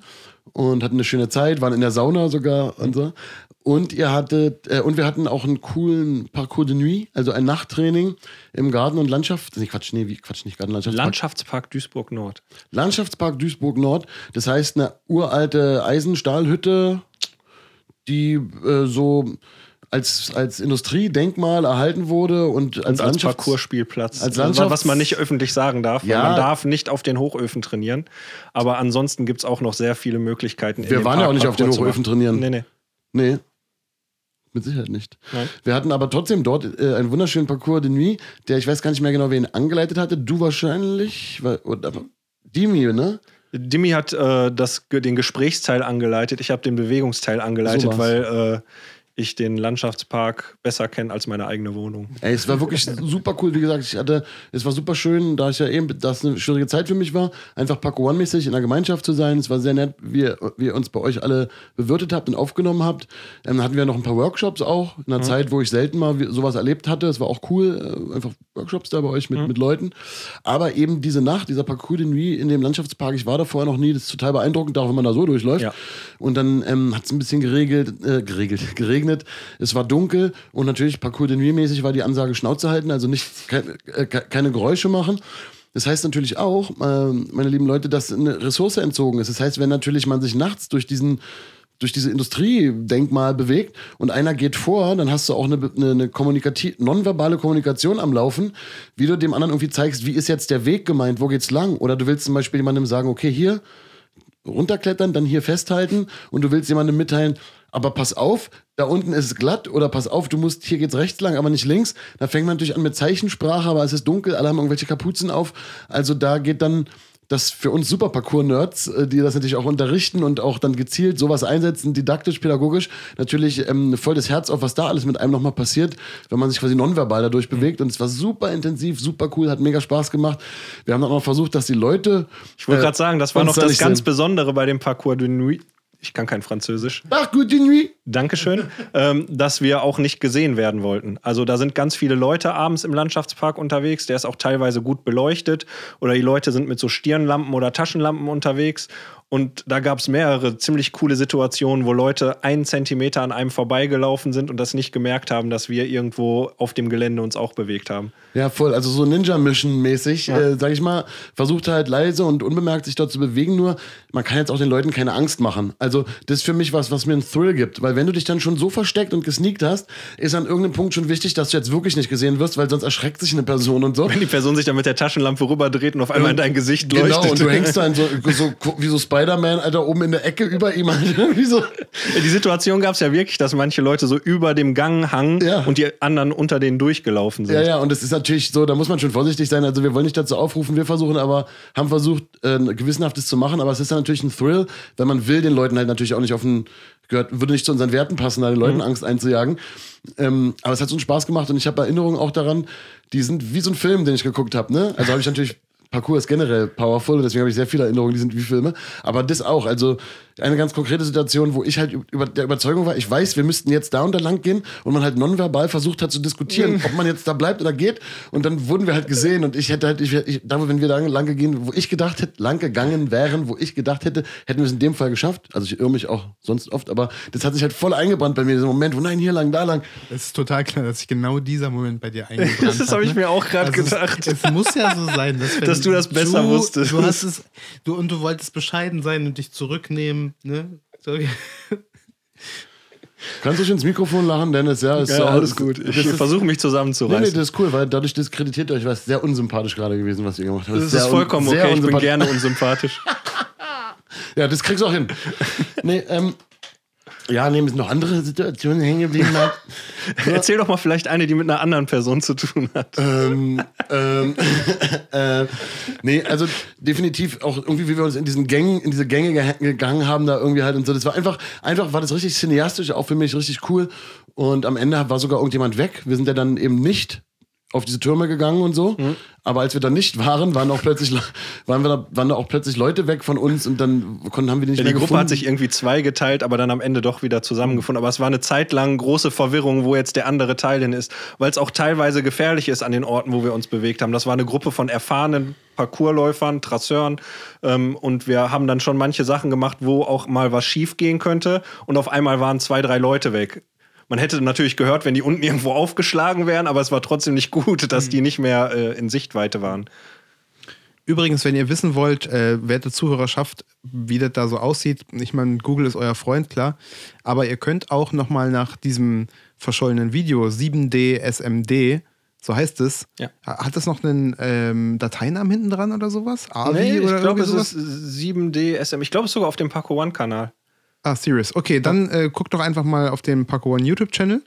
und hatten eine schöne Zeit, waren in der Sauna sogar und so. Und ihr hattet, äh, und wir hatten auch einen coolen Parcours de Nuit, also ein Nachttraining im Garten- und Landschaft, nee, Quatsch, nee, wie, Quatsch, nicht Garten- Landschaftspark. Landschaftspark Duisburg Nord. Landschaftspark Duisburg Nord. Das heißt, eine uralte Eisenstahlhütte, die äh, so als, als Industriedenkmal erhalten wurde und als, als Parcourspielplatz. als Also, Landschafts- was man nicht öffentlich sagen darf. Ja. Man darf nicht auf den Hochöfen trainieren. Aber ansonsten gibt es auch noch sehr viele Möglichkeiten. Wir waren ja auch nicht auf den Parcours Hochöfen trainieren. Nee, nee. Nee. Mit Sicherheit nicht. Nein. Wir hatten aber trotzdem dort äh, einen wunderschönen Parcours de Nuit, der ich weiß gar nicht mehr genau, wer ihn angeleitet hatte. Du wahrscheinlich. Weil, oder, Dimi, ne? Dimi hat äh, das, den Gesprächsteil angeleitet, ich habe den Bewegungsteil angeleitet, So weil äh, ich den Landschaftspark besser kenne als meine eigene Wohnung. Ey, es war wirklich super cool. Wie gesagt, ich hatte, es war super schön, da ich ja eben, dass eine schwierige Zeit für mich war, einfach Paco One-mäßig in der Gemeinschaft zu sein. Es war sehr nett, wie ihr, wie ihr uns bei euch alle bewirtet habt und aufgenommen habt. Ähm, dann hatten wir noch ein paar Workshops auch, in einer Zeit, wo ich selten mal sowas erlebt hatte. Es war auch cool, äh, einfach Workshops da bei euch mit, mit Leuten. Aber eben diese Nacht, dieser Parcours de Nuit in dem Landschaftspark, ich war da vorher noch nie, das ist total beeindruckend, auch wenn man da so durchläuft. Ja. Und dann ähm, hat es ein bisschen geregelt, äh, geregelt, [laughs] geregnet. Es war dunkel und natürlich Parcours de Nuit mäßig war die Ansage Schnauze halten, also nicht ke äh, ke- keine Geräusche machen. Das heißt natürlich auch, ähm, meine lieben Leute, dass eine Ressource entzogen ist. Das heißt, wenn natürlich man sich nachts durch diesen durch diese Industriedenkmal bewegt und einer geht vor, dann hast du auch eine, eine, eine nonverbale Kommunikation am Laufen, wie du dem anderen irgendwie zeigst, wie ist jetzt der Weg gemeint, wo geht's lang? Oder du willst zum Beispiel jemandem sagen, okay, hier, runterklettern, dann hier festhalten und du willst jemandem mitteilen, aber pass auf, da unten ist es glatt oder pass auf, du musst, hier geht's rechts lang, aber nicht links. Da fängt man natürlich an mit Zeichensprache, aber es ist dunkel, alle haben irgendwelche Kapuzen auf. Also da geht dann das für uns super Parcours-Nerds, äh, die das natürlich auch unterrichten und auch dann gezielt sowas einsetzen, didaktisch, pädagogisch, natürlich ähm, voll das Herz auf, was da alles mit einem nochmal passiert, wenn man sich quasi nonverbal dadurch bewegt. Und es war super intensiv, super cool, hat mega Spaß gemacht. Wir haben dann auch noch versucht, dass die Leute. Ich wollte äh, gerade sagen, das war noch da das ganz sehen. Besondere bei dem Parcours de Nuit. Ich kann kein Französisch. Ach, gute Nuit. Dankeschön, ähm, dass wir auch nicht gesehen werden wollten. Also da sind ganz viele Leute abends im Landschaftspark unterwegs. Der ist auch teilweise gut beleuchtet. Oder die Leute sind mit so Stirnlampen oder Taschenlampen unterwegs. Und da gab es mehrere ziemlich coole Situationen, wo Leute einen Zentimeter an einem vorbeigelaufen sind und das nicht gemerkt haben, dass wir irgendwo auf dem Gelände uns auch bewegt haben. Ja, voll. Also so Ninja-Mission-mäßig, äh, sag ich mal, versucht halt leise und unbemerkt sich dort zu bewegen. Nur, man kann jetzt auch den Leuten keine Angst machen. Also, das ist für mich was, was mir einen Thrill gibt. Weil wenn du dich dann schon so versteckt und gesneakt hast, ist an irgendeinem Punkt schon wichtig, dass du jetzt wirklich nicht gesehen wirst, weil sonst erschreckt sich eine Person und so. Wenn die Person sich dann mit der Taschenlampe rüberdreht und auf einmal in dein Gesicht leuchtet. Genau, und du hängst dann so, so wie so Spider-Man, Alter, oben in der Ecke über ihm, Alter, [laughs] wie so. Die Situation gab es ja wirklich, dass manche Leute so über dem Gang hangen Ja. und die anderen unter denen durchgelaufen sind. Ja, ja, und es ist natürlich so, da muss man schon vorsichtig sein. Also wir wollen nicht dazu aufrufen, wir versuchen aber, haben versucht, äh, gewissenhaftes zu machen, aber es ist dann natürlich ein Thrill, weil man will den Leuten halt natürlich auch nicht auf den, gehört, würde nicht zu unseren Werten passen, da den Leuten Angst einzujagen. Ähm, aber es hat so einen Spaß gemacht und ich habe Erinnerungen auch daran, die sind wie so ein Film, den ich geguckt habe, ne? Also habe ich natürlich Parkour ist generell powerful und deswegen habe ich sehr viele Erinnerungen, die sind wie Filme. Aber das auch. Also eine ganz konkrete Situation, wo ich halt über der Überzeugung war, ich weiß, wir müssten jetzt da und da lang gehen und man halt nonverbal versucht hat zu diskutieren, ob man jetzt da bleibt oder geht. Und dann wurden wir halt gesehen und ich hätte halt, ich, ich, da wenn wir da lang gehen, wo ich gedacht hätte, lang gegangen wären, wo ich gedacht hätte, hätten wir es in dem Fall geschafft. Also ich irre mich auch sonst oft, aber das hat sich halt voll eingebrannt bei mir, dieser Moment, wo nein, hier lang, da lang. Es ist total klar, dass sich genau dieser Moment bei dir [laughs] eingebrannt hat. Das habe ich ne? mir auch gerade Also gedacht. Es, es muss ja so sein, dass, [laughs] Dass du das besser du, wusstest. Du hast es, du, und du wolltest bescheiden sein und dich zurücknehmen. Ne? So, Kannst du schon ins Mikrofon lachen, Dennis? Ja, ist Ja, so, alles gut. Ich versuche mich nee, zusammenzureißen. nee, das ist cool, weil dadurch diskreditiert euch was sehr unsympathisch gerade gewesen, was ihr gemacht habt. das ist sehr vollkommen okay. Ich bin unsympathisch. gerne unsympathisch. [laughs] Ja, das kriegst du auch hin. nee, ähm, ja, mir sind noch andere Situationen hängen geblieben. Matt. [laughs] Erzähl doch mal vielleicht eine, die mit einer anderen Person zu tun hat. ähm, ähm, [laughs] äh, nee, also definitiv auch irgendwie, wie wir uns in diesen Gängen, in diese Gänge ge gegangen haben, da irgendwie halt und so. Das war einfach, einfach war das richtig cineastisch, auch für mich richtig cool. Und am Ende war sogar irgendjemand weg. Wir sind ja dann eben nicht auf diese Türme gegangen und so. Mhm. Aber als wir da nicht waren, waren auch plötzlich, waren wir da, waren da auch plötzlich Leute weg von uns und dann konnten, haben wir die nicht Ja, mehr die Gruppe gefunden. hat sich irgendwie zwei geteilt, aber dann am Ende doch wieder zusammengefunden. Aber es war eine Zeit lang große Verwirrung, wo jetzt der andere Teil hin ist, weil es auch teilweise gefährlich ist an den Orten, wo wir uns bewegt haben. Das war eine Gruppe von erfahrenen Parcoursläufern, Trasseuren ähm, und wir haben dann schon manche Sachen gemacht, wo auch mal was schief gehen könnte und auf einmal waren zwei, drei Leute weg. Man hätte natürlich gehört, wenn die unten irgendwo aufgeschlagen wären, aber es war trotzdem nicht gut, dass die nicht mehr äh, in Sichtweite waren. Übrigens, wenn ihr wissen wollt, äh, werte Zuhörerschaft, wie das da so aussieht, ich meine, Google ist euer Freund, klar, aber ihr könnt auch nochmal nach diesem verschollenen Video 7D SMD, so heißt es, Ja. hat das noch einen ähm, Dateinamen hinten dran oder sowas? AVI Nee, ich glaube, es ist 7D SM. Ich glaube, es ist sogar auf dem Paco One-Kanal. Ah, serious. Okay, dann äh, guckt doch einfach mal auf den Paco One YouTube-Channel.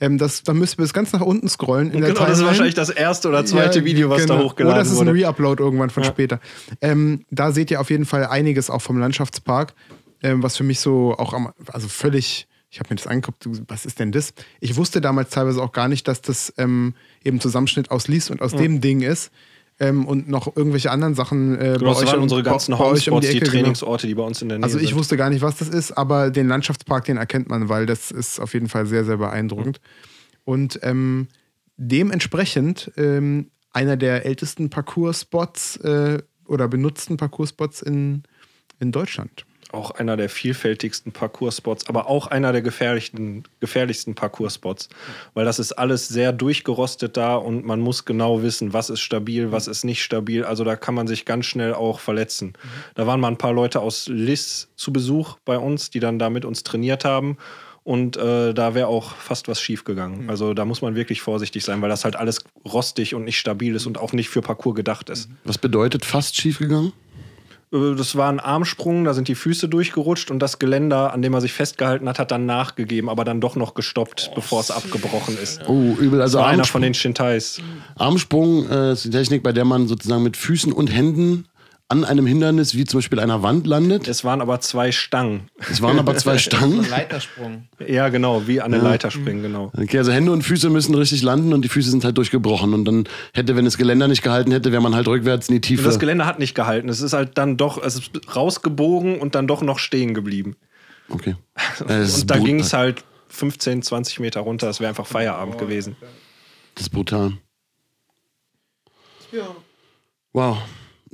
Ähm, das, dann müsst ihr bis ganz nach unten scrollen. In der Genau, das ist wahrscheinlich das erste oder zweite Ja, Video, was genau. da hochgeladen Oder es ist wurde. ein Reupload irgendwann von Ja. später. Ähm, da seht ihr auf jeden Fall einiges auch vom Landschaftspark, ähm, was für mich so auch am, also völlig, ich habe mir das angeguckt, was ist denn das? Ich wusste damals teilweise auch gar nicht, dass das ähm, eben Zusammenschnitt aus Lies und aus dem Ding ist. Ähm, und noch irgendwelche anderen Sachen äh, Genau, das waren um- unsere ganzen euch um die, genau. Trainingsorte, die bei uns in der Nähe Also ich sind. wusste gar nicht, was das ist, aber den Landschaftspark, den erkennt man, weil das ist auf jeden Fall sehr, sehr beeindruckend. Und ähm, dementsprechend ähm, einer der ältesten Parcours-Spots äh, oder benutzten Parcours-Spots in, in Deutschland. Auch einer der vielfältigsten Parcours-Spots, aber auch einer der gefährlichsten, gefährlichsten Parcours-Spots. Weil das ist alles sehr durchgerostet da und man muss genau wissen, was ist stabil, was ist nicht stabil. Also da kann man sich ganz schnell auch verletzen. Da waren mal ein paar Leute aus Liss zu Besuch bei uns, die dann da mit uns trainiert haben. Und äh, da wäre auch fast was schief gegangen. Also da muss man wirklich vorsichtig sein, weil das halt alles rostig und nicht stabil ist und auch nicht für Parcours gedacht ist. Was bedeutet fast schiefgegangen? Äh, Das war ein Armsprung, da sind die Füße durchgerutscht und das Geländer, an dem er sich festgehalten hat, hat dann nachgegeben, aber dann doch noch gestoppt, bevor es abgebrochen ist. Oh, übel. Also Das war einer Armsprung, von den Shintais. Armsprung äh, ist die Technik, bei der man sozusagen mit Füßen und Händen an einem Hindernis, wie zum Beispiel einer Wand, landet. Es waren aber zwei Stangen. Es waren aber zwei [laughs] Stangen. Leitersprung. Ja, genau, wie an eine Leiter springen, genau. Okay, also Hände und Füße müssen richtig landen und die Füße sind halt durchgebrochen. Und dann hätte, wenn das Geländer nicht gehalten hätte, wäre man halt rückwärts in die Und Tiefe. das Geländer hat nicht gehalten. Es ist halt dann doch, es ist rausgebogen und dann doch noch stehen geblieben. Okay. [laughs] Das Und da ging es halt 15, 20 Meter runter. Es wäre einfach Feierabend gewesen. Das ist brutal. Wow.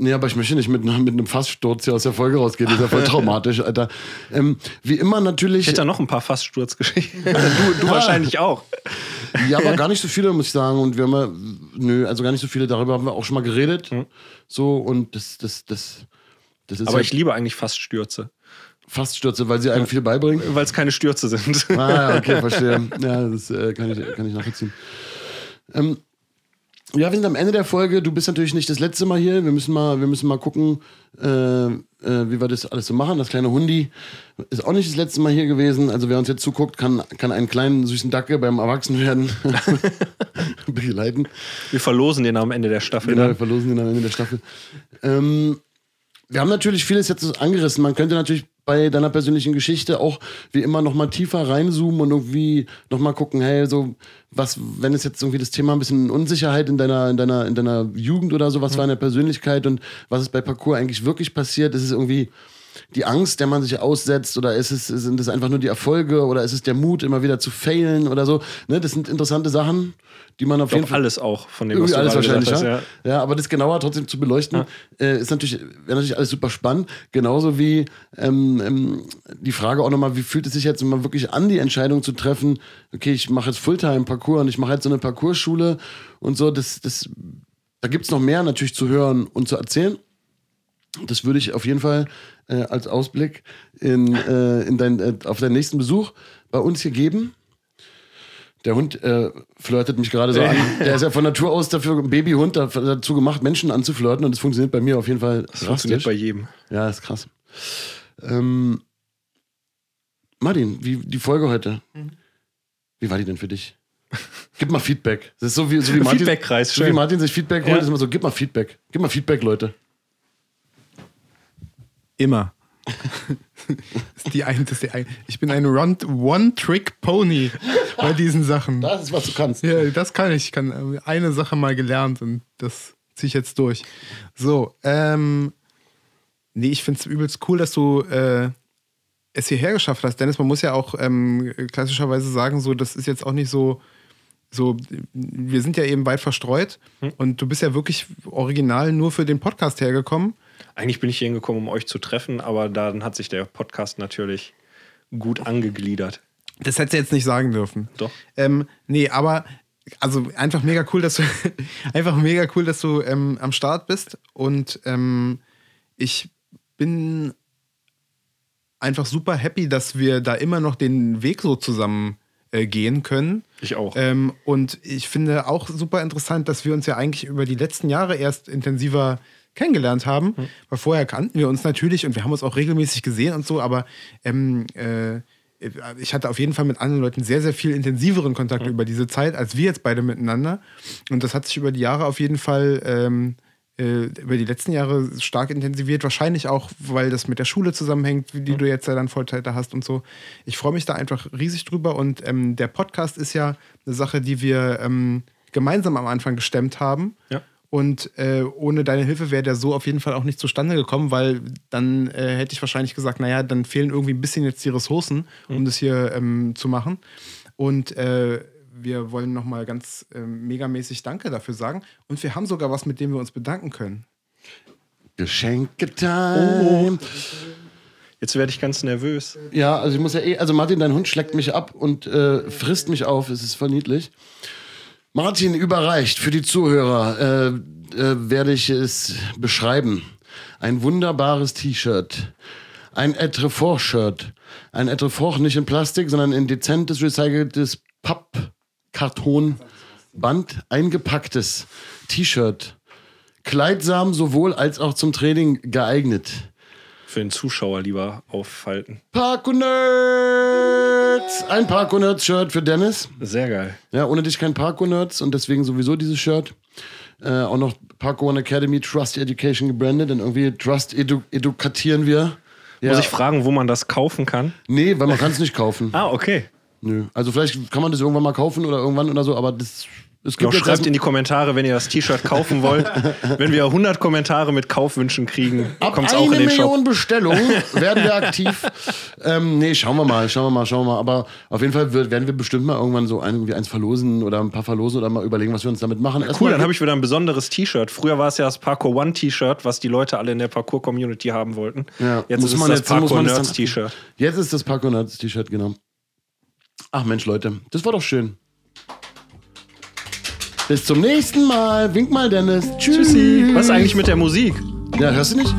Nee, aber ich möchte nicht mit, mit einem Fasssturz hier aus der Folge rausgehen. Das ist ja voll traumatisch, Alter. Ähm, wie immer natürlich. Ich hätte da noch ein paar Faststurzgeschichten. [laughs] du, du wahrscheinlich auch. [laughs] Ja, aber gar nicht so viele, muss ich sagen. Und wir haben ja, nö, also gar nicht so viele, darüber haben wir auch schon mal geredet. So, und das, das, das, das ist Aber ja ich liebe eigentlich Faststürze, Faststürze, weil sie einem viel beibringen. weil es keine Stürze sind. Ah, ja, okay, [laughs] verstehe. Ja, das äh, kann, ich, kann ich nachvollziehen. Ähm, ja, wir sind am Ende der Folge. Du bist natürlich nicht das letzte Mal hier. Wir müssen mal, wir müssen mal gucken, äh, äh, wie wir das alles so machen. Das kleine Hundi ist auch nicht das letzte Mal hier gewesen. Also wer uns jetzt zuguckt, kann, kann einen kleinen süßen Dacke beim Erwachsenwerden [laughs] begleiten. Wir verlosen den am Ende der Staffel. Genau, wir dann. verlosen den am Ende der Staffel. Ähm, wir haben natürlich vieles jetzt angerissen. Man könnte natürlich bei deiner persönlichen Geschichte auch wie immer nochmal tiefer reinzoomen und irgendwie nochmal gucken, hey, so, was, wenn es jetzt irgendwie das Thema ein bisschen Unsicherheit in deiner, in deiner, in deiner Jugend oder so, was war in der Persönlichkeit und was ist bei Parcours eigentlich wirklich passiert, ist es irgendwie die Angst, der man sich aussetzt oder ist es, sind es einfach nur die Erfolge oder ist es der Mut, immer wieder zu failen oder so. Ne, das sind interessante Sachen, die man auf Ich jeden Fall. alles auch von dem, was alles wahrscheinlich, gesagt ja. hast. ja. aber das genauer trotzdem zu beleuchten, äh, ist natürlich, wäre natürlich alles super spannend. Genauso wie ähm, ähm, die Frage auch nochmal, wie fühlt es sich jetzt mal wirklich an, die Entscheidung zu treffen, okay, ich mache jetzt Fulltime-Parcours und ich mache jetzt so eine Parcours-Schule und so, das, das, da gibt es noch mehr natürlich zu hören und zu erzählen. Das würde ich auf jeden Fall äh, als Ausblick in, äh, in dein, äh, auf deinen nächsten Besuch bei uns hier geben. Der Hund äh, flirtet mich gerade so an. Der ist ja von Natur aus dafür, ein Babyhund, dazu gemacht, Menschen anzuflirten und das funktioniert bei mir auf jeden Fall Das funktioniert bei jedem. Ja, ist krass. Ähm, Martin, wie die Folge heute? Mhm. Wie war die denn für dich? Gib mal Feedback. Das ist so wie, so wie [laughs] Martin, Feedbackkreis, so wie. Martin sich Feedback holt, Ja. ist immer so, gib mal Feedback. Gib mal Feedback, Leute. Immer. das [laughs] ist die ein, das ist die ein, ich bin ein One-Trick-Pony bei diesen Sachen. [laughs] Das ist, was du kannst. Ja, das kann ich. Ich kann äh, eine Sache mal gelernt und das ziehe ich jetzt durch. So, ähm, nee, ich finde es übelst cool, dass du äh, es hierher geschafft hast. Dennis, man muss ja auch ähm, klassischerweise sagen, so, das ist jetzt auch nicht so, so, wir sind ja eben weit verstreut und du bist ja wirklich original nur für den Podcast hergekommen. Eigentlich bin ich hier hingekommen, um euch zu treffen, aber dann hat sich der Podcast natürlich gut angegliedert. Das hättest du jetzt nicht sagen dürfen. Doch. Ähm, nee, aber also einfach mega cool, dass du [laughs] einfach mega cool, dass du ähm, am Start bist. Und ähm, ich bin einfach super happy, dass wir da immer noch den Weg so zusammen äh, gehen können. Ich auch. Ähm, und ich finde auch super interessant, dass wir uns ja eigentlich über die letzten Jahre erst intensiver kennengelernt haben. Weil vorher kannten wir uns natürlich und wir haben uns auch regelmäßig gesehen und so, aber ähm, äh, ich hatte auf jeden Fall mit anderen Leuten sehr, sehr viel intensiveren Kontakt über diese Zeit, als wir jetzt beide miteinander. Und das hat sich über die Jahre auf jeden Fall, ähm, äh, über die letzten Jahre stark intensiviert. Wahrscheinlich auch, weil das mit der Schule zusammenhängt, die du jetzt ja dann Vollzeit da hast und so. Ich freue mich da einfach riesig drüber. Und ähm, der Podcast ist ja eine Sache, die wir ähm, gemeinsam am Anfang gestemmt haben. Ja. Und äh, ohne deine Hilfe wäre der so auf jeden Fall auch nicht zustande gekommen, weil dann äh, hätte ich wahrscheinlich gesagt, naja, dann fehlen irgendwie ein bisschen jetzt die Ressourcen, um das hier ähm, zu machen. Und äh, wir wollen nochmal ganz ähm, megamäßig Danke dafür sagen. Und wir haben sogar was, mit dem wir uns bedanken können. Geschenke-Time. Jetzt werde ich ganz nervös. Ja, also ich muss ja eh, also Martin, dein Hund schleckt mich ab und äh, frisst mich auf. Es ist voll niedlich. Martin überreicht für die Zuhörer, äh, äh, werde ich es beschreiben. Ein wunderbares T-Shirt. Ein Etrefort-Shirt. Ein Etrefort nicht in Plastik, sondern in dezentes, recyceltes Pappkartonband eingepacktes T-Shirt. Kleidsam sowohl als auch zum Training geeignet. Für den Zuschauer lieber aufhalten. Parko Nerds! Ein Parko Nerds Shirt für Dennis. Sehr geil. Ja, ohne dich kein Parko Nerds und deswegen sowieso dieses Shirt. Äh, auch noch Parko One Academy Trust Education gebrandet, denn irgendwie Trust edu edukatieren wir. Ja. Muss ich fragen, wo man das kaufen kann? nee, weil man kann es nicht kaufen. [laughs] Ah, okay. Nö. Also vielleicht kann man das irgendwann mal kaufen oder irgendwann oder so, aber das es Genau, gibt jetzt schreibt erst- in die Kommentare, wenn ihr das T-Shirt kaufen wollt. [laughs] wenn wir 100 Kommentare mit Kaufwünschen kriegen, kommt es auch in den Million Shop. Bestellungen [laughs] werden wir aktiv. ähm, nee, schauen wir mal, schauen wir mal, schauen wir mal. Aber auf jeden Fall wird, werden wir bestimmt mal irgendwann so ein, irgendwie eins verlosen oder ein paar verlosen oder mal überlegen, was wir uns damit machen. Cool, dann habe ich wieder ein besonderes T-Shirt. Früher war es ja das Parkour One T-Shirt, was die Leute alle in der Parkour-Community haben wollten. Ja, jetzt muss ist es man das jetzt- Parkour Nerds T-Shirt. Jetzt ist das Parkour Nerds T-Shirt, genau. Ach Mensch, Leute, das war doch schön. Bis zum nächsten Mal. Wink mal, Dennis. Tschüssi. Was ist eigentlich mit der Musik? Ja, hörst du nicht?